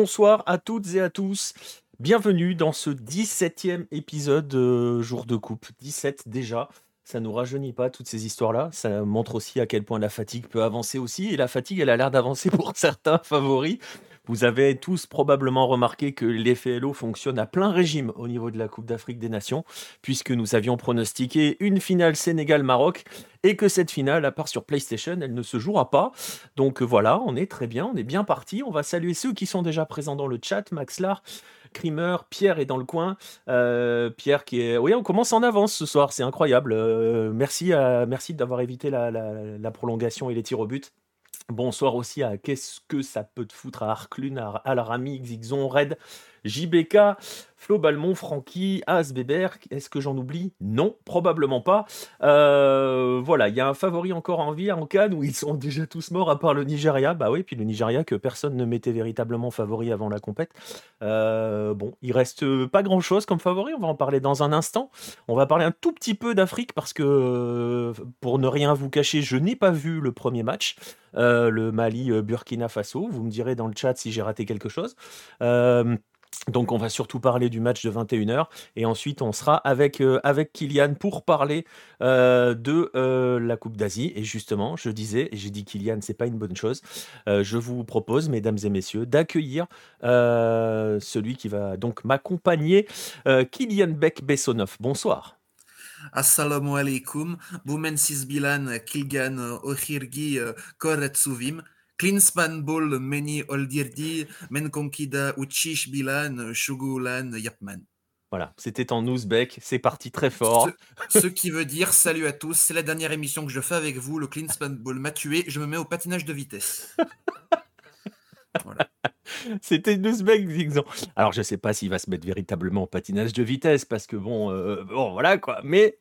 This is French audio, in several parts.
Bonsoir à toutes et à tous. Bienvenue dans ce 17e épisode euh, jour de coupe. 17 déjà. Ça nous rajeunit pas toutes ces histoires-là. Ça montre aussi à quel point la fatigue peut avancer aussi. Et la fatigue, elle a l'air d'avancer pour certains favoris. Vous avez tous probablement remarqué que l'FLO fonctionne à plein régime au niveau de la Coupe d'Afrique des Nations, puisque nous avions pronostiqué une finale Sénégal-Maroc et que cette finale, à part sur PlayStation, elle ne se jouera pas. Donc voilà, on est très bien, on est bien parti. On va saluer ceux qui sont déjà présents dans le chat. Maxlar, Crimer, Pierre est dans le coin. Euh, Pierre qui est. Oui, on commence en avance ce soir, c'est incroyable. Euh, merci, merci d'avoir évité la, prolongation et les tirs au but. Bonsoir aussi à Qu'est-ce que ça peut te foutre à Arclune, à Alarami, Xixon, Red, JBK, Flo Balmont, Francky, As Est-ce que j'en oublie? Non, probablement pas. Euh, voilà, il y a un favori encore en vie en Cannes où ils sont déjà tous morts à part le Nigeria. Bah oui, puis le Nigeria que personne ne mettait véritablement favori avant la compète. Euh, bon, il reste pas grand chose comme favori. On va en parler dans un instant. On va parler un tout petit peu d'Afrique parce que pour ne rien vous cacher, je n'ai pas vu le premier match. Euh, le Mali Burkina Faso. Vous me direz dans le chat si j'ai raté quelque chose. Donc on va surtout parler du match de 21h et ensuite on sera avec, euh, Kylian pour parler euh, de euh, la Coupe d'Asie. Et justement, je disais, et j'ai dit Kylian, c'est pas une bonne chose, je vous propose, mesdames et messieurs, d'accueillir celui qui va donc m'accompagner, Kylian Beck-Bessonov. Bonsoir. Assalamu alaikum, Boumen Sisbilan, Kilgan Ohirgi Koretsuvim. Klinsman Bol Meni Oldirdi Menkonkida Uchish Bilan Shugulan Yapman. Voilà, c'était en ouzbek, c'est parti très fort. Ce, qui veut dire salut à tous, c'est la dernière émission que je fais avec vous, le Klinsman Ball m'a tué, je me mets au patinage de vitesse. voilà. C'était Newsbeck, disons. Alors, je sais pas s'il va se mettre véritablement en patinage de vitesse, parce que bon, euh, bon, voilà quoi. Mais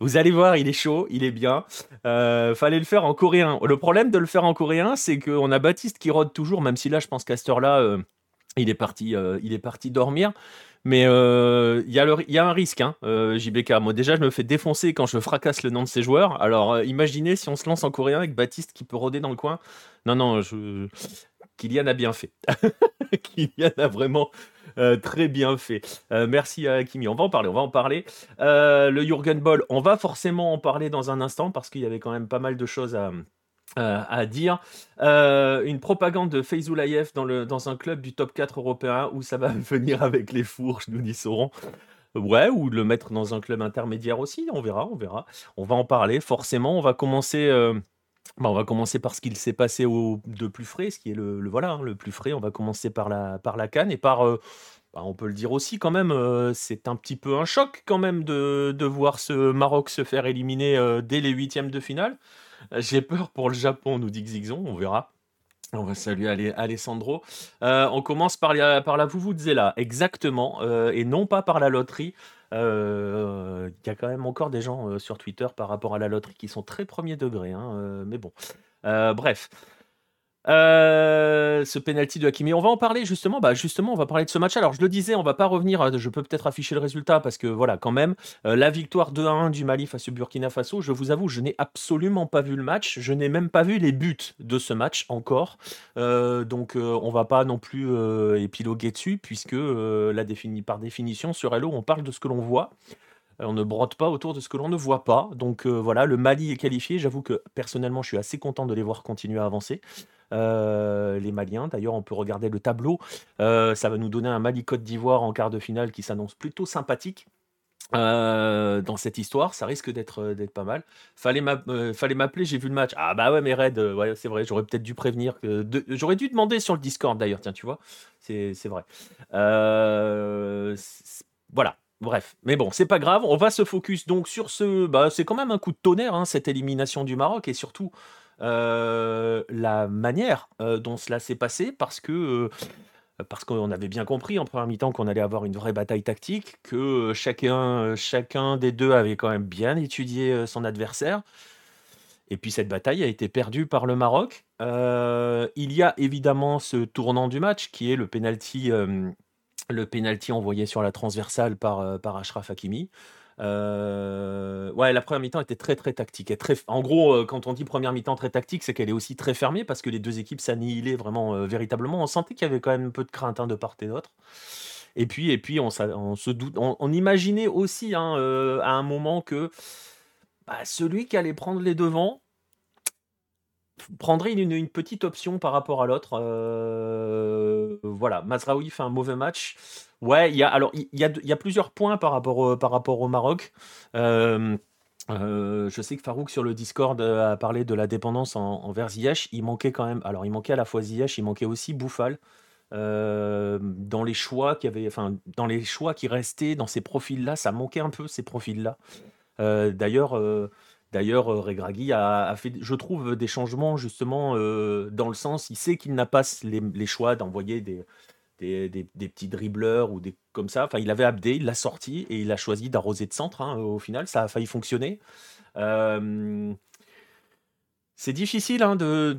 vous allez voir, il est chaud, il est bien. Euh, fallait le faire en coréen. Le problème de le faire en coréen, c'est qu'on a Baptiste qui rôde toujours, même si là, je pense qu'à cette heure-là, euh, il, est parti, il est parti dormir. Mais il y, y, a un risque, hein, JBK. Moi, déjà, je me fais défoncer quand je fracasse le nom de ces joueurs. Alors, imaginez si on se lance en coréen avec Baptiste qui peut rôder dans le coin. Non, non, je, Kylian a bien fait. Kylian a vraiment euh, très bien fait. Euh, merci à Kimi. On va en parler, on va en parler. Euh, le Jürgen Ball, on va forcément en parler dans un instant parce qu'il y avait quand même pas mal de choses à, à dire. une propagande de Feizoulayev dans, le, dans un club du top 4 européen où ça va venir avec les fourches, nous y saurons. Ouais, ou le mettre dans un club intermédiaire aussi, on verra, on verra. On va en parler, forcément. On va commencer bah, on va commencer par ce qu'il s'est passé au de plus frais, ce qui est le voilà, hein, le plus frais. On va commencer par la par la CAN et par, euh, bah, on peut le dire aussi quand même, euh, c'est un petit peu un choc quand même de de voir ce Maroc se faire éliminer, euh, dès les huitièmes de finale. j'ai peur pour le Japon, nous dit Xixon, on verra. On va saluer Alessandro. on commence par la par la Vuvuzela, exactement, et non pas par la loterie. Euh, il y a quand même encore des gens euh, sur Twitter par rapport à la loterie qui sont très premier degré, hein, euh, mais bon. bref. Ce penalty de Hakimi, on va en parler justement. Bah justement, on va parler de ce match. Alors je le disais, on va pas revenir. Je peux peut-être afficher le résultat parce que voilà, quand même, la victoire 2-1 du Mali face au Burkina Faso. Je vous avoue, je n'ai absolument pas vu le match. Je n'ai même pas vu les buts de ce match encore. donc on va pas non plus épiloguer dessus puisque la défini, par définition sur Hello, on parle de ce que l'on voit. On ne brode pas autour de ce que l'on ne voit pas. Donc voilà, le Mali est qualifié. J'avoue que personnellement, je suis assez content de les voir continuer à avancer. Euh, les Maliens. D'ailleurs, on peut regarder le tableau. Euh, ça va nous donner un Mali-Côte d'Ivoire en quart de finale qui s'annonce plutôt sympathique. Euh, dans cette histoire, ça risque d'être pas mal. Fallait m'appeler, j'ai vu le match. Ah bah ouais, mais Red, ouais, c'est vrai, j'aurais peut-être dû prévenir. J'aurais dû demander sur le Discord d'ailleurs, tiens, tu vois, c'est vrai. voilà, Bref, mais bon, c'est pas grave. On va se focus donc sur ce. Bah, c'est quand même un coup de tonnerre, hein, cette élimination du Maroc, et surtout la manière euh, dont cela s'est passé, parce que euh, parce qu'on avait bien compris en première mi-temps qu'on allait avoir une vraie bataille tactique, que chacun, chacun des deux avait quand même bien étudié son adversaire. Et puis cette bataille a été perdue par le Maroc. il y a évidemment ce tournant du match qui est le penalty, le penalty envoyé sur la transversale par, par Ashraf Hakimi. Euh, ouais, la première mi-temps était très très tactique. Et très... En gros, euh, quand on dit première mi-temps très tactique, c'est qu'elle est aussi très fermée parce que les deux équipes s'annihilaient vraiment euh, véritablement. On sentait qu'il y avait quand même un peu de crainte hein, de part et d'autre. Et puis, et puis on, se doute, on, imaginait aussi hein, à un moment que bah, celui qui allait prendre les devants prendrait une, petite option par rapport à l'autre. voilà, Mazraoui fait un mauvais match. Ouais, il y a, alors il y, a, plusieurs points par rapport au, par rapport au Maroc. Euh, euh, je sais que Farouk sur le Discord euh, a parlé de la dépendance en, envers Ziyech. Il manquait quand même. Alors, il manquait à la fois Ziyech, il manquait aussi Bouffal. dans les choix qui avait, enfin, dans les choix qui restaient dans ces profils-là, ça manquait un peu ces profils-là. d'ailleurs, d'ailleurs, Regragui a, fait, je trouve, des changements justement dans le sens, il sait qu'il n'a pas les choix d'envoyer des, petits dribbleurs ou des comme ça. Enfin, il avait Abdé, il l'a sorti et il a choisi d'arroser de centre. Hein, au final, ça a failli fonctionner. Euh, c'est difficile hein, de,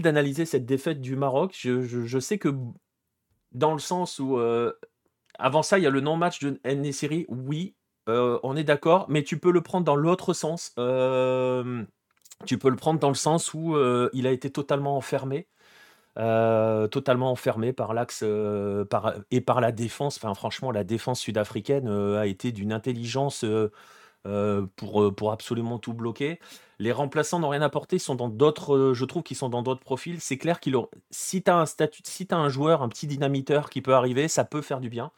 d'analyser cette défaite du Maroc. Je, sais que dans le sens où euh, avant ça, il y a le non-match de N-Série. Oui, on est d'accord, mais tu peux le prendre dans l'autre sens. tu peux le prendre dans le sens où il a été totalement enfermé. Totalement enfermé par l'axe et par la défense. Enfin, franchement, la défense sud-africaine a été d'une intelligence pour, pour absolument tout bloquer. Les remplaçants n'ont rien apporté, ils sont dans d'autres, je trouve qu'ils sont dans d'autres profils. C'est clair qu'il si tu as un statut, si un joueur, un petit dynamiteur qui peut arriver, ça peut faire du bien.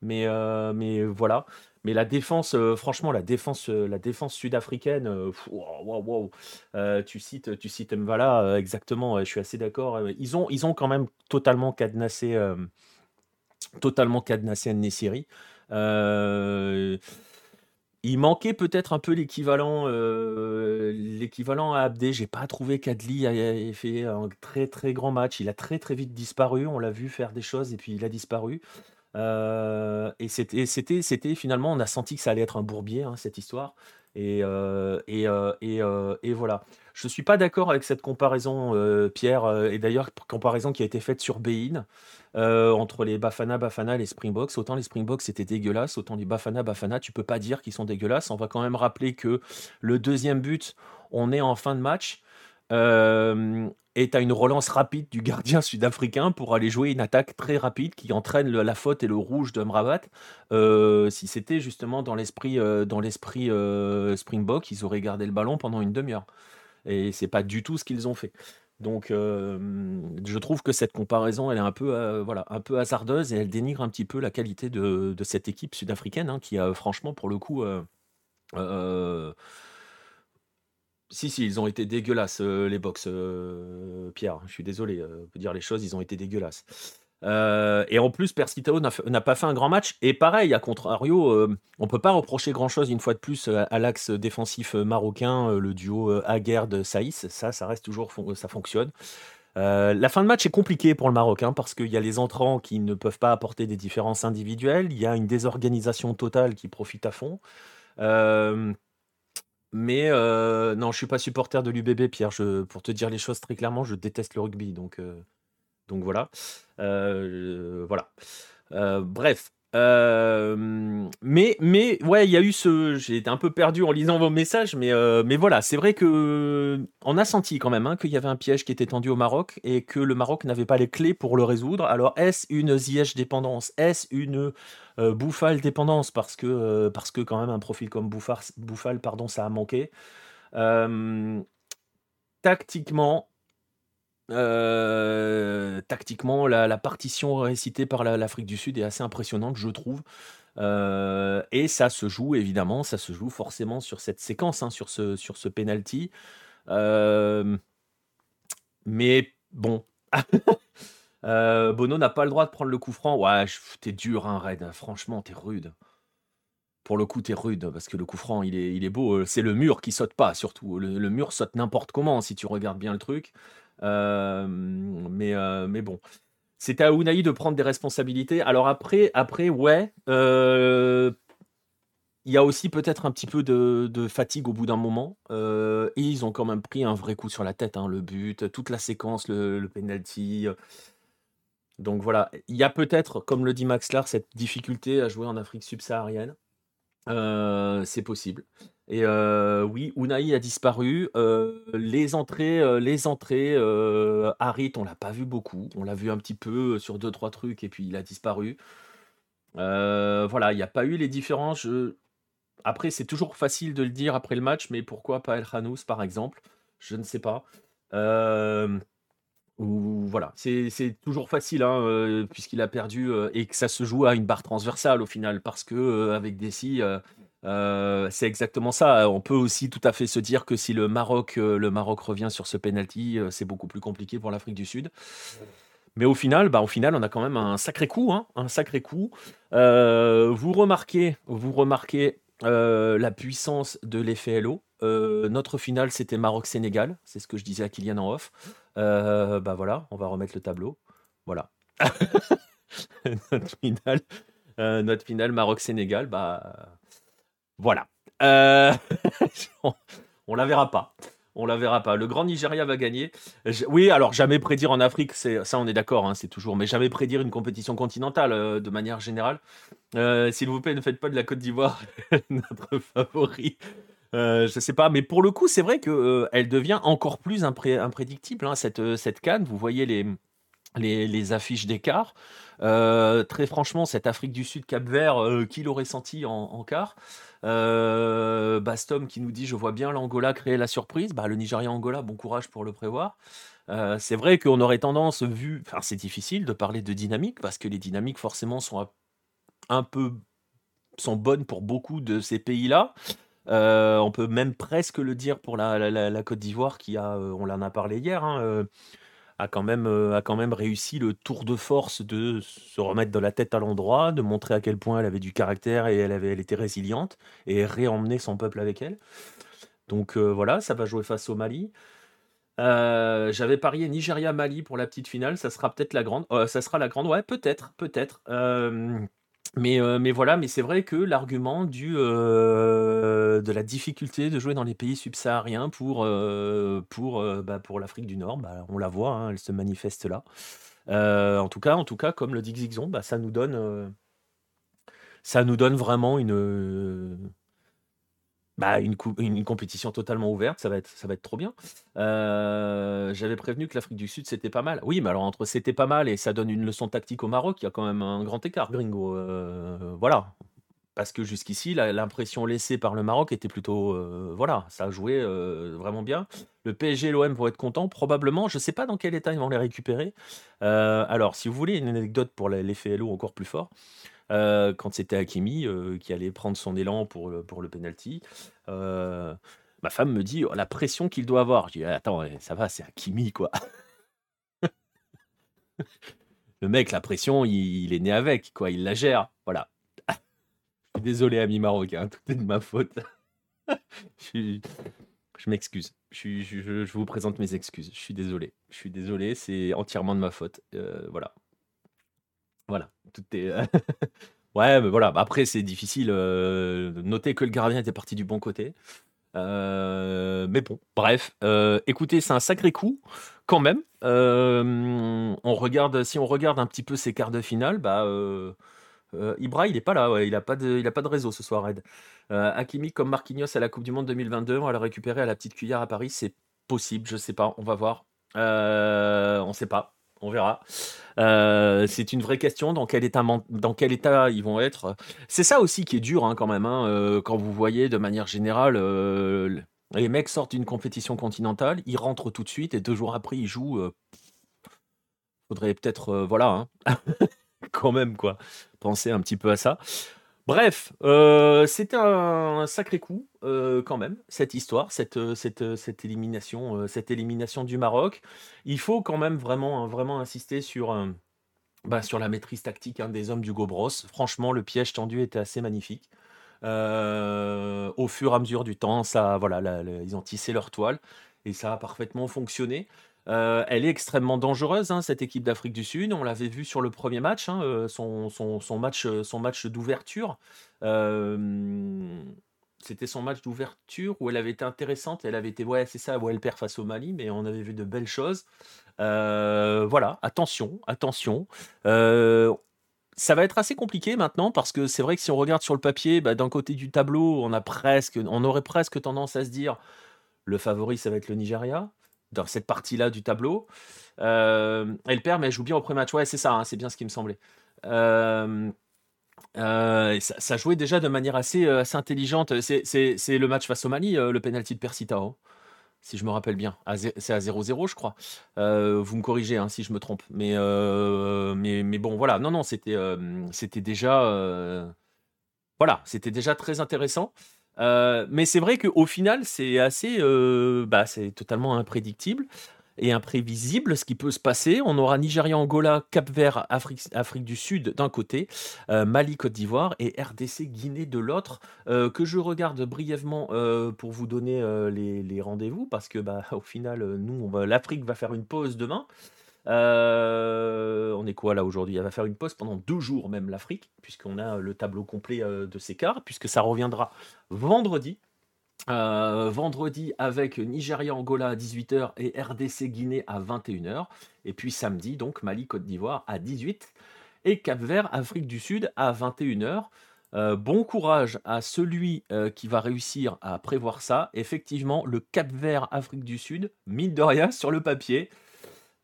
Mais, mais voilà. Mais la défense, euh, franchement, la défense, euh, la défense sud-africaine, euh, tu cites, tu cites Mvala, exactement. je suis assez d'accord. Ils ont, ils ont quand même totalement cadenassé, totalement cadenassé Nessiri. il manquait peut-être un peu l'équivalent, l'équivalent à Abdé. J'ai pas trouvé qu'Adli ait fait un très très grand match. Il a très très vite disparu. On l'a vu faire des choses et puis il a disparu. Euh, et c'était, c'était, c'était finalement, on a senti que ça allait être un bourbier, hein, cette histoire. Et, euh, euh, voilà. Je ne suis pas d'accord avec cette comparaison, Pierre, et d'ailleurs, comparaison qui a été faite sur Bein, entre les Bafana Bafana et les Springboks. Autant les Springboks c'était dégueulasse, autant les Bafana Bafana, tu peux pas dire qu'ils sont dégueulasses. On va quand même rappeler que le deuxième but, on est en fin de match. Et as une relance rapide du gardien sud-africain pour aller jouer une attaque très rapide qui entraîne la faute et le rouge de Mrabat. Euh, si c'était justement dans l'esprit euh, dans l'esprit Springbok, ils auraient gardé le ballon pendant une demi-heure. Et c'est pas du tout ce qu'ils ont fait. Donc, je trouve que cette comparaison, elle est un peu, voilà, un peu hasardeuse et elle dénigre un petit peu la qualité de, cette équipe sud-africaine, hein, qui a franchement, pour le coup, si, si, ils ont été dégueulasses, euh, les box, euh, Pierre. Je suis désolé, euh, pour dire les choses, ils ont été dégueulasses. et en plus, Persitao n'a pas fait un grand match. Et pareil, à contrario, on peut pas reprocher grand-chose une fois de plus à, l'axe défensif marocain, le duo Aguerd-Saïs. Ça, ça reste toujours, ça fonctionne. la fin de match est compliquée pour le Maroc hein, parce qu'il y a les entrants qui ne peuvent pas apporter des différences individuelles. Il y a une désorganisation totale qui profite à fond. Mais euh, non, je suis pas supporter de l'UBB, Pierre. Pour te dire les choses très clairement, je déteste le rugby. Donc, euh, voilà. Euh, voilà. bref. Mais, mais ouais, il y a eu ce. J'ai été un peu perdu en lisant vos messages, mais, mais voilà, c'est vrai que on a senti quand même hein, qu'il y avait un piège qui était tendu au Maroc et que le Maroc n'avait pas les clés pour le résoudre. Alors, est-ce une Ziyech dépendance? Est-ce une euh, Bouffal dépendance? Parce que, euh, parce que quand même un profil comme Bouffal, pardon, ça a manqué. Euh, tactiquement, la, partition récitée par l'Afrique du Sud est assez impressionnante, je trouve. et ça se joue évidemment, ça se joue forcément sur cette séquence, hein, sur ce, penalty. mais bon, Euh, Bono n'a pas le droit de prendre le coup franc. Ouais, t'es dur, hein, Red. Franchement, t'es rude. Pour le coup, t'es rude parce que le coup franc, il est, beau. Euh, c'est le mur qui saute pas, surtout. Le, mur saute n'importe comment si tu regardes bien le truc. Euh, mais, mais bon. C'est à Unai de prendre des responsabilités. Alors après, après ouais. il y a aussi peut-être un petit peu de, fatigue au bout d'un moment. et ils ont quand même pris un vrai coup sur la tête. Hein, le but, toute la séquence, le, le penalty. donc voilà, il y a peut-être, comme le dit Max Lar, cette difficulté à jouer en Afrique subsaharienne. Euh, c'est possible. Et euh, oui, Unai a disparu. Euh, les entrées, les entrées, Harit, on l'a pas vu beaucoup. On l'a vu un petit peu sur deux trois trucs et puis il a disparu. voilà, il n'y a pas eu les différences. Après, c'est toujours facile de le dire après le match, mais pourquoi pas El Hanous par exemple? Je ne sais pas. Ou voilà, c'est toujours facile hein, puisqu'il a perdu et que ça se joue à une barre transversale au final parce que avec c'est exactement ça. On peut aussi tout à fait se dire que si le Maroc, le Maroc revient sur ce penalty, c'est beaucoup plus compliqué pour l'Afrique du Sud. Mais au final, bah, au final, on a quand même un sacré coup, hein, un sacré coup. vous remarquez, vous remarquez la puissance de l'effet LO. notre finale, c'était Maroc-Sénégal. C'est ce que je disais à Kylian en off. bah voilà, on va remettre le tableau. Voilà. notre finale, notre finale Maroc-Sénégal, bah voilà. on, on la verra pas. On la verra pas. Le grand Nigeria va gagner. oui, alors jamais prédire en Afrique, c'est ça, on est d'accord, hein, c'est toujours. Mais jamais prédire une compétition continentale de manière générale. S'il vous plaît, ne faites pas de la Côte d'Ivoire notre favori. Euh, je sais pas, mais pour le coup, c'est vrai euh, elle devient encore plus imprédictible, hein, cette, euh, cette canne. Vous voyez les, les, affiches d'écart. très franchement, cette Afrique du Sud, Cap-Vert, qui l'aurait senti en, quart? Bastom qui nous dit Je vois bien l'Angola créer la surprise. Bah, le Nigeria-Angola, bon courage pour le prévoir. c'est vrai qu'on aurait tendance, vu. Enfin, c'est difficile de parler de dynamique parce que les dynamiques, forcément, sont un peu sont bonnes pour beaucoup de ces pays-là. Euh, on peut même presque le dire pour la, Côte d'Ivoire qui a, euh, on en a parlé hier, hein, euh, a, quand même, a quand même réussi le tour de force de se remettre de la tête à l'endroit, de montrer à quel point elle avait du caractère et elle, avait, elle était résiliente et réemmener son peuple avec elle. Donc voilà, ça va jouer face au Mali. J'avais parié Nigeria-Mali pour la petite finale, ça sera peut-être la grande. ça sera la grande, ouais, peut-être, peut-être. Mais, euh, mais voilà, mais c'est vrai que l'argument du, euh, de la difficulté de jouer dans les pays subsahariens pour, euh, pour, bah, pour l'Afrique du Nord, bah, on la voit, hein, elle se manifeste là. en tout cas en tout cas, comme le dit Xixon, bah, ça ça nous donne vraiment une, bah, une, une compétition totalement ouverte, ça va être, ça va être trop bien. Euh, j'avais prévenu que l'Afrique du Sud, c'était pas mal. Oui, mais alors entre c'était pas mal et ça donne une leçon tactique au Maroc, il y a quand même un grand écart, gringo. Euh, voilà. Parce que jusqu'ici, l'impression laissée par le Maroc était plutôt. Euh, voilà, ça a joué vraiment bien. Le PSG et l'OM vont être contents, probablement. Je ne sais pas dans quel état ils vont les récupérer. alors, si vous voulez une anecdote pour l'effet LO encore plus fort, euh, quand c'était Hakimi euh, qui allait prendre son élan pour, le- pour le penalty. Euh, ma femme me dit oh, la pression qu'il doit avoir. Je dis attends, ça va, c'est Hakimi quoi. Le mec, la pression, il, est né avec, quoi. Il la gère. Voilà. Je suis désolé, ami marocain, tout est de ma faute. je, m'excuse. Je- je vous présente mes excuses. Je suis désolé. Je suis désolé, c'est entièrement de ma faute. voilà. Voilà, tout est. ouais, mais voilà. Après, c'est difficile. Euh, noter que le gardien était parti du bon côté. Euh, mais bon, bref. Euh, écoutez, c'est un sacré coup quand même. on regarde, si on regarde un petit peu ces quarts de finale, bah. Ibra, il est pas là, il a pas de, pas de réseau ce soir, Red. Hakimi comme Marquinhos à la Coupe du Monde 2022, on va le récupérer à la petite cuillère à Paris, c'est possible, je sais pas, on va voir. on sait pas on verra. Euh, c'est une vraie question dans quel état, dans quel état ils vont être? C'est ça aussi qui est dur hein, quand même, hein, euh, quand vous voyez de manière générale, euh, les mecs sortent d'une compétition continentale, ils rentrent tout de suite et deux jours après ils jouent. faudrait peut-être, voilà, hein, quand même quoi, penser un petit peu à ça. Bref, euh, c'était un sacré coup, euh, quand même, cette histoire, cette, euh, cette, élimination, du Maroc. Il faut quand même vraiment, vraiment insister sur, bah, sur la maîtrise tactique, hein, des hommes du Gobros. Franchement, le piège tendu était assez magnifique. au fur et à mesure du temps, ça voilà, ils ont tissé leur toile et ça a parfaitement fonctionné. Euh, elle est extrêmement dangereuse, hein, cette équipe d'Afrique du Sud. On l'avait vu sur le premier match, hein, euh, son, match, euh, son match d'ouverture. c'était son match d'ouverture où elle avait été intéressante. Elle avait été, ouais, c'est ça, où elle perd face au Mali, mais on avait vu de belles choses. Voilà, attention, attention. Ça va être assez compliqué maintenant parce que c'est vrai que si on regarde sur le papier, bah, d'un côté du tableau, on a presque, on aurait presque tendance à se dire le favori, ça va être le Nigeria dans cette partie-là du tableau. Euh, elle perd, mais elle joue bien au pré-match. Ouais, c'est ça, hein, c'est bien ce qui me semblait. ça, jouait déjà de manière assez, intelligente. C'est le match face au Mali, le penalty de Persita. Hein si je me rappelle bien. C'est à 0-0, je crois. Euh, vous me corrigez hein, si je me trompe. Mais, euh, mais, mais, bon, voilà. Non, non, euh, c'était déjà. voilà, c'était déjà très intéressant. Mais c'est vrai qu'au final, c'est assez. bah, c'est totalement imprédictible et imprévisible ce qui peut se passer. On aura Nigeria, Angola, Cap-Vert, Afrique, Afrique, du Sud d'un côté, euh, Mali, Côte d'Ivoire et RDC, Guinée de l'autre, euh, que je regarde brièvement euh, pour vous donner les, rendez-vous parce que bah, au final, nous, l'Afrique va faire une pause demain. On est quoi là aujourd'hui? Elle va faire une pause pendant deux jours même l'Afrique, puisqu'on a le tableau complet de ces quarts, puisque ça reviendra vendredi euh, vendredi avec Nigeria Angola à 18h et RDC Guinée à 21h. Et puis samedi, donc Mali Côte d'Ivoire à 18 et Cap Vert Afrique du Sud à 21h. Euh, bon courage à celui euh, qui va réussir à prévoir ça. Effectivement, le Cap Vert Afrique du Sud, mine de rien, sur le papier.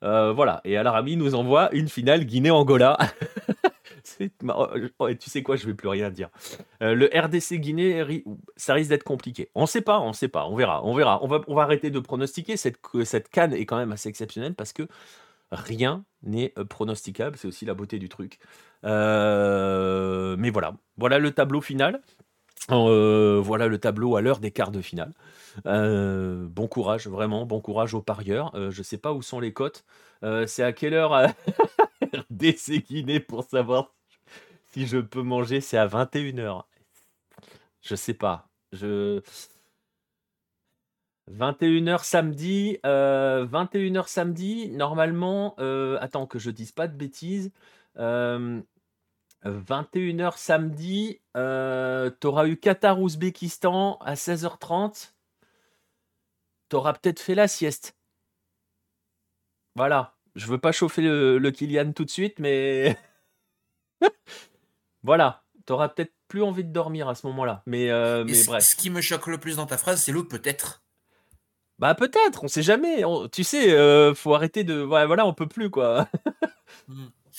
Voilà, et Alarami nous envoie une finale Guinée-Angola. Oh, oh, tu sais quoi, je vais plus rien dire. Euh, le RDC Guinée, ça risque d'être compliqué. On ne sait pas, on ne sait pas, on verra, on verra. On va, on va arrêter de pronostiquer. Cette, cette canne est quand même assez exceptionnelle parce que rien n'est euh, pronosticable. C'est aussi la beauté du truc. Euh, mais voilà, voilà le tableau final. Voilà le tableau à l'heure des quarts de finale. bon courage, vraiment, bon courage aux parieurs. je ne sais pas où sont les cotes. c'est à quelle heure Guinée pour savoir si je peux manger, c'est à 21h. Je sais pas. Je. 21h samedi. 21h euh, samedi. Normalement, euh, attends que je dise pas de bêtises. 21h euh, samedi. T'auras eu Qatar-Ouzbékistan à 16h30. T'auras peut-être fait la sieste. Voilà. Je veux pas chauffer le, le Kylian tout de suite, mais. Voilà, t'auras peut-être plus envie de dormir à ce moment-là. Mais, euh, mais bref. Ce qui me choque le plus dans ta phrase, c'est le peut-être. Bah peut-être, on sait jamais. tu sais, euh, faut arrêter de. voilà, on peut plus quoi.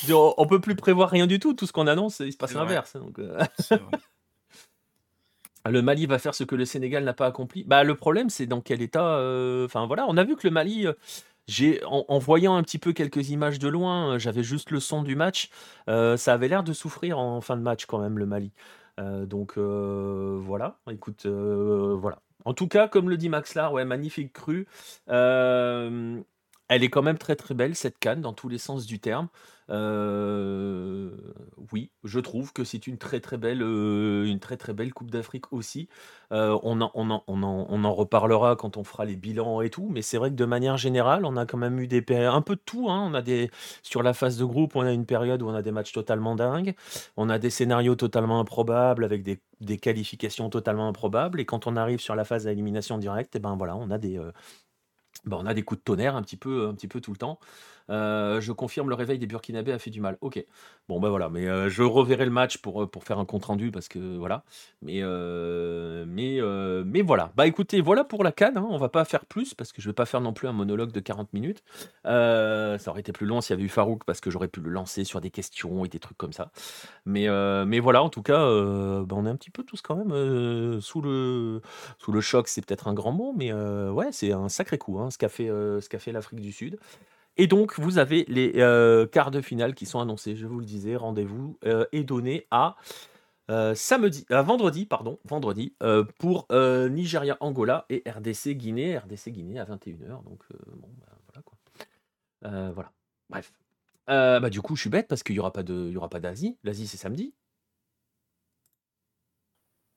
Hmm. on, peut plus prévoir rien du tout. Tout ce qu'on annonce, il se passe l'inverse. Euh. le Mali va faire ce que le Sénégal n'a pas accompli. Bah le problème, c'est dans quel état. Enfin voilà, on a vu que le Mali en, voyant un petit peu quelques images de loin, euh, j'avais juste le son du match. Euh, ça avait l'air de souffrir en fin de match quand même le Mali. Euh, donc voilà, écoute, voilà. En tout cas, comme le dit Max Lar, ouais, magnifique cru. elle est quand même très très belle cette canne dans tous les sens du terme. Euh, oui, je trouve que c'est une très très belle, euh, une très très belle Coupe d'Afrique aussi. Euh, on en, on on on en reparlera quand on fera les bilans et tout, mais c'est vrai que de manière générale, on a quand même eu des un peu de tout, hein. On a des sur la phase de groupe, on a une période où on a des matchs totalement dingues, on a des scénarios totalement improbables avec des des qualifications totalement improbables et quand on arrive sur la phase d'élimination directe et ben voilà, on a des, ben, on a des coups de tonnerre un petit peu un petit peu tout le temps. Euh, je confirme, le réveil des Burkinabés a fait du mal. Ok. Bon, ben voilà. Mais euh, je reverrai le match pour, euh, pour faire un compte rendu parce que voilà. Mais, mais, mais voilà. Bah écoutez, voilà pour la canne. Hein. On va pas faire plus parce que je vais pas faire non plus un monologue de 40 minutes. ça aurait été plus long s'il y avait eu Farouk parce que j'aurais pu le lancer sur des questions et des trucs comme ça. Mais, mais voilà, en tout cas, bah, on est un petit peu tous quand même sous, le, sous le choc. C'est peut-être un grand mot, mais ouais, c'est un sacré coup hein, ce qu'a fait, qu'a fait l'Afrique du Sud. Et donc, vous avez les euh, quarts de finale qui sont annoncés. Je vous le disais, rendez-vous euh, est donné à euh, samedi, à vendredi, pardon, vendredi, pour Nigeria, Angola et RDC Guinée. RDC Guinée à 21h. Donc, bon, bah, voilà quoi. voilà. Bref. bah, du coup, je suis bête parce qu'il n'y aura pas d'Asie. L'Asie, c'est samedi.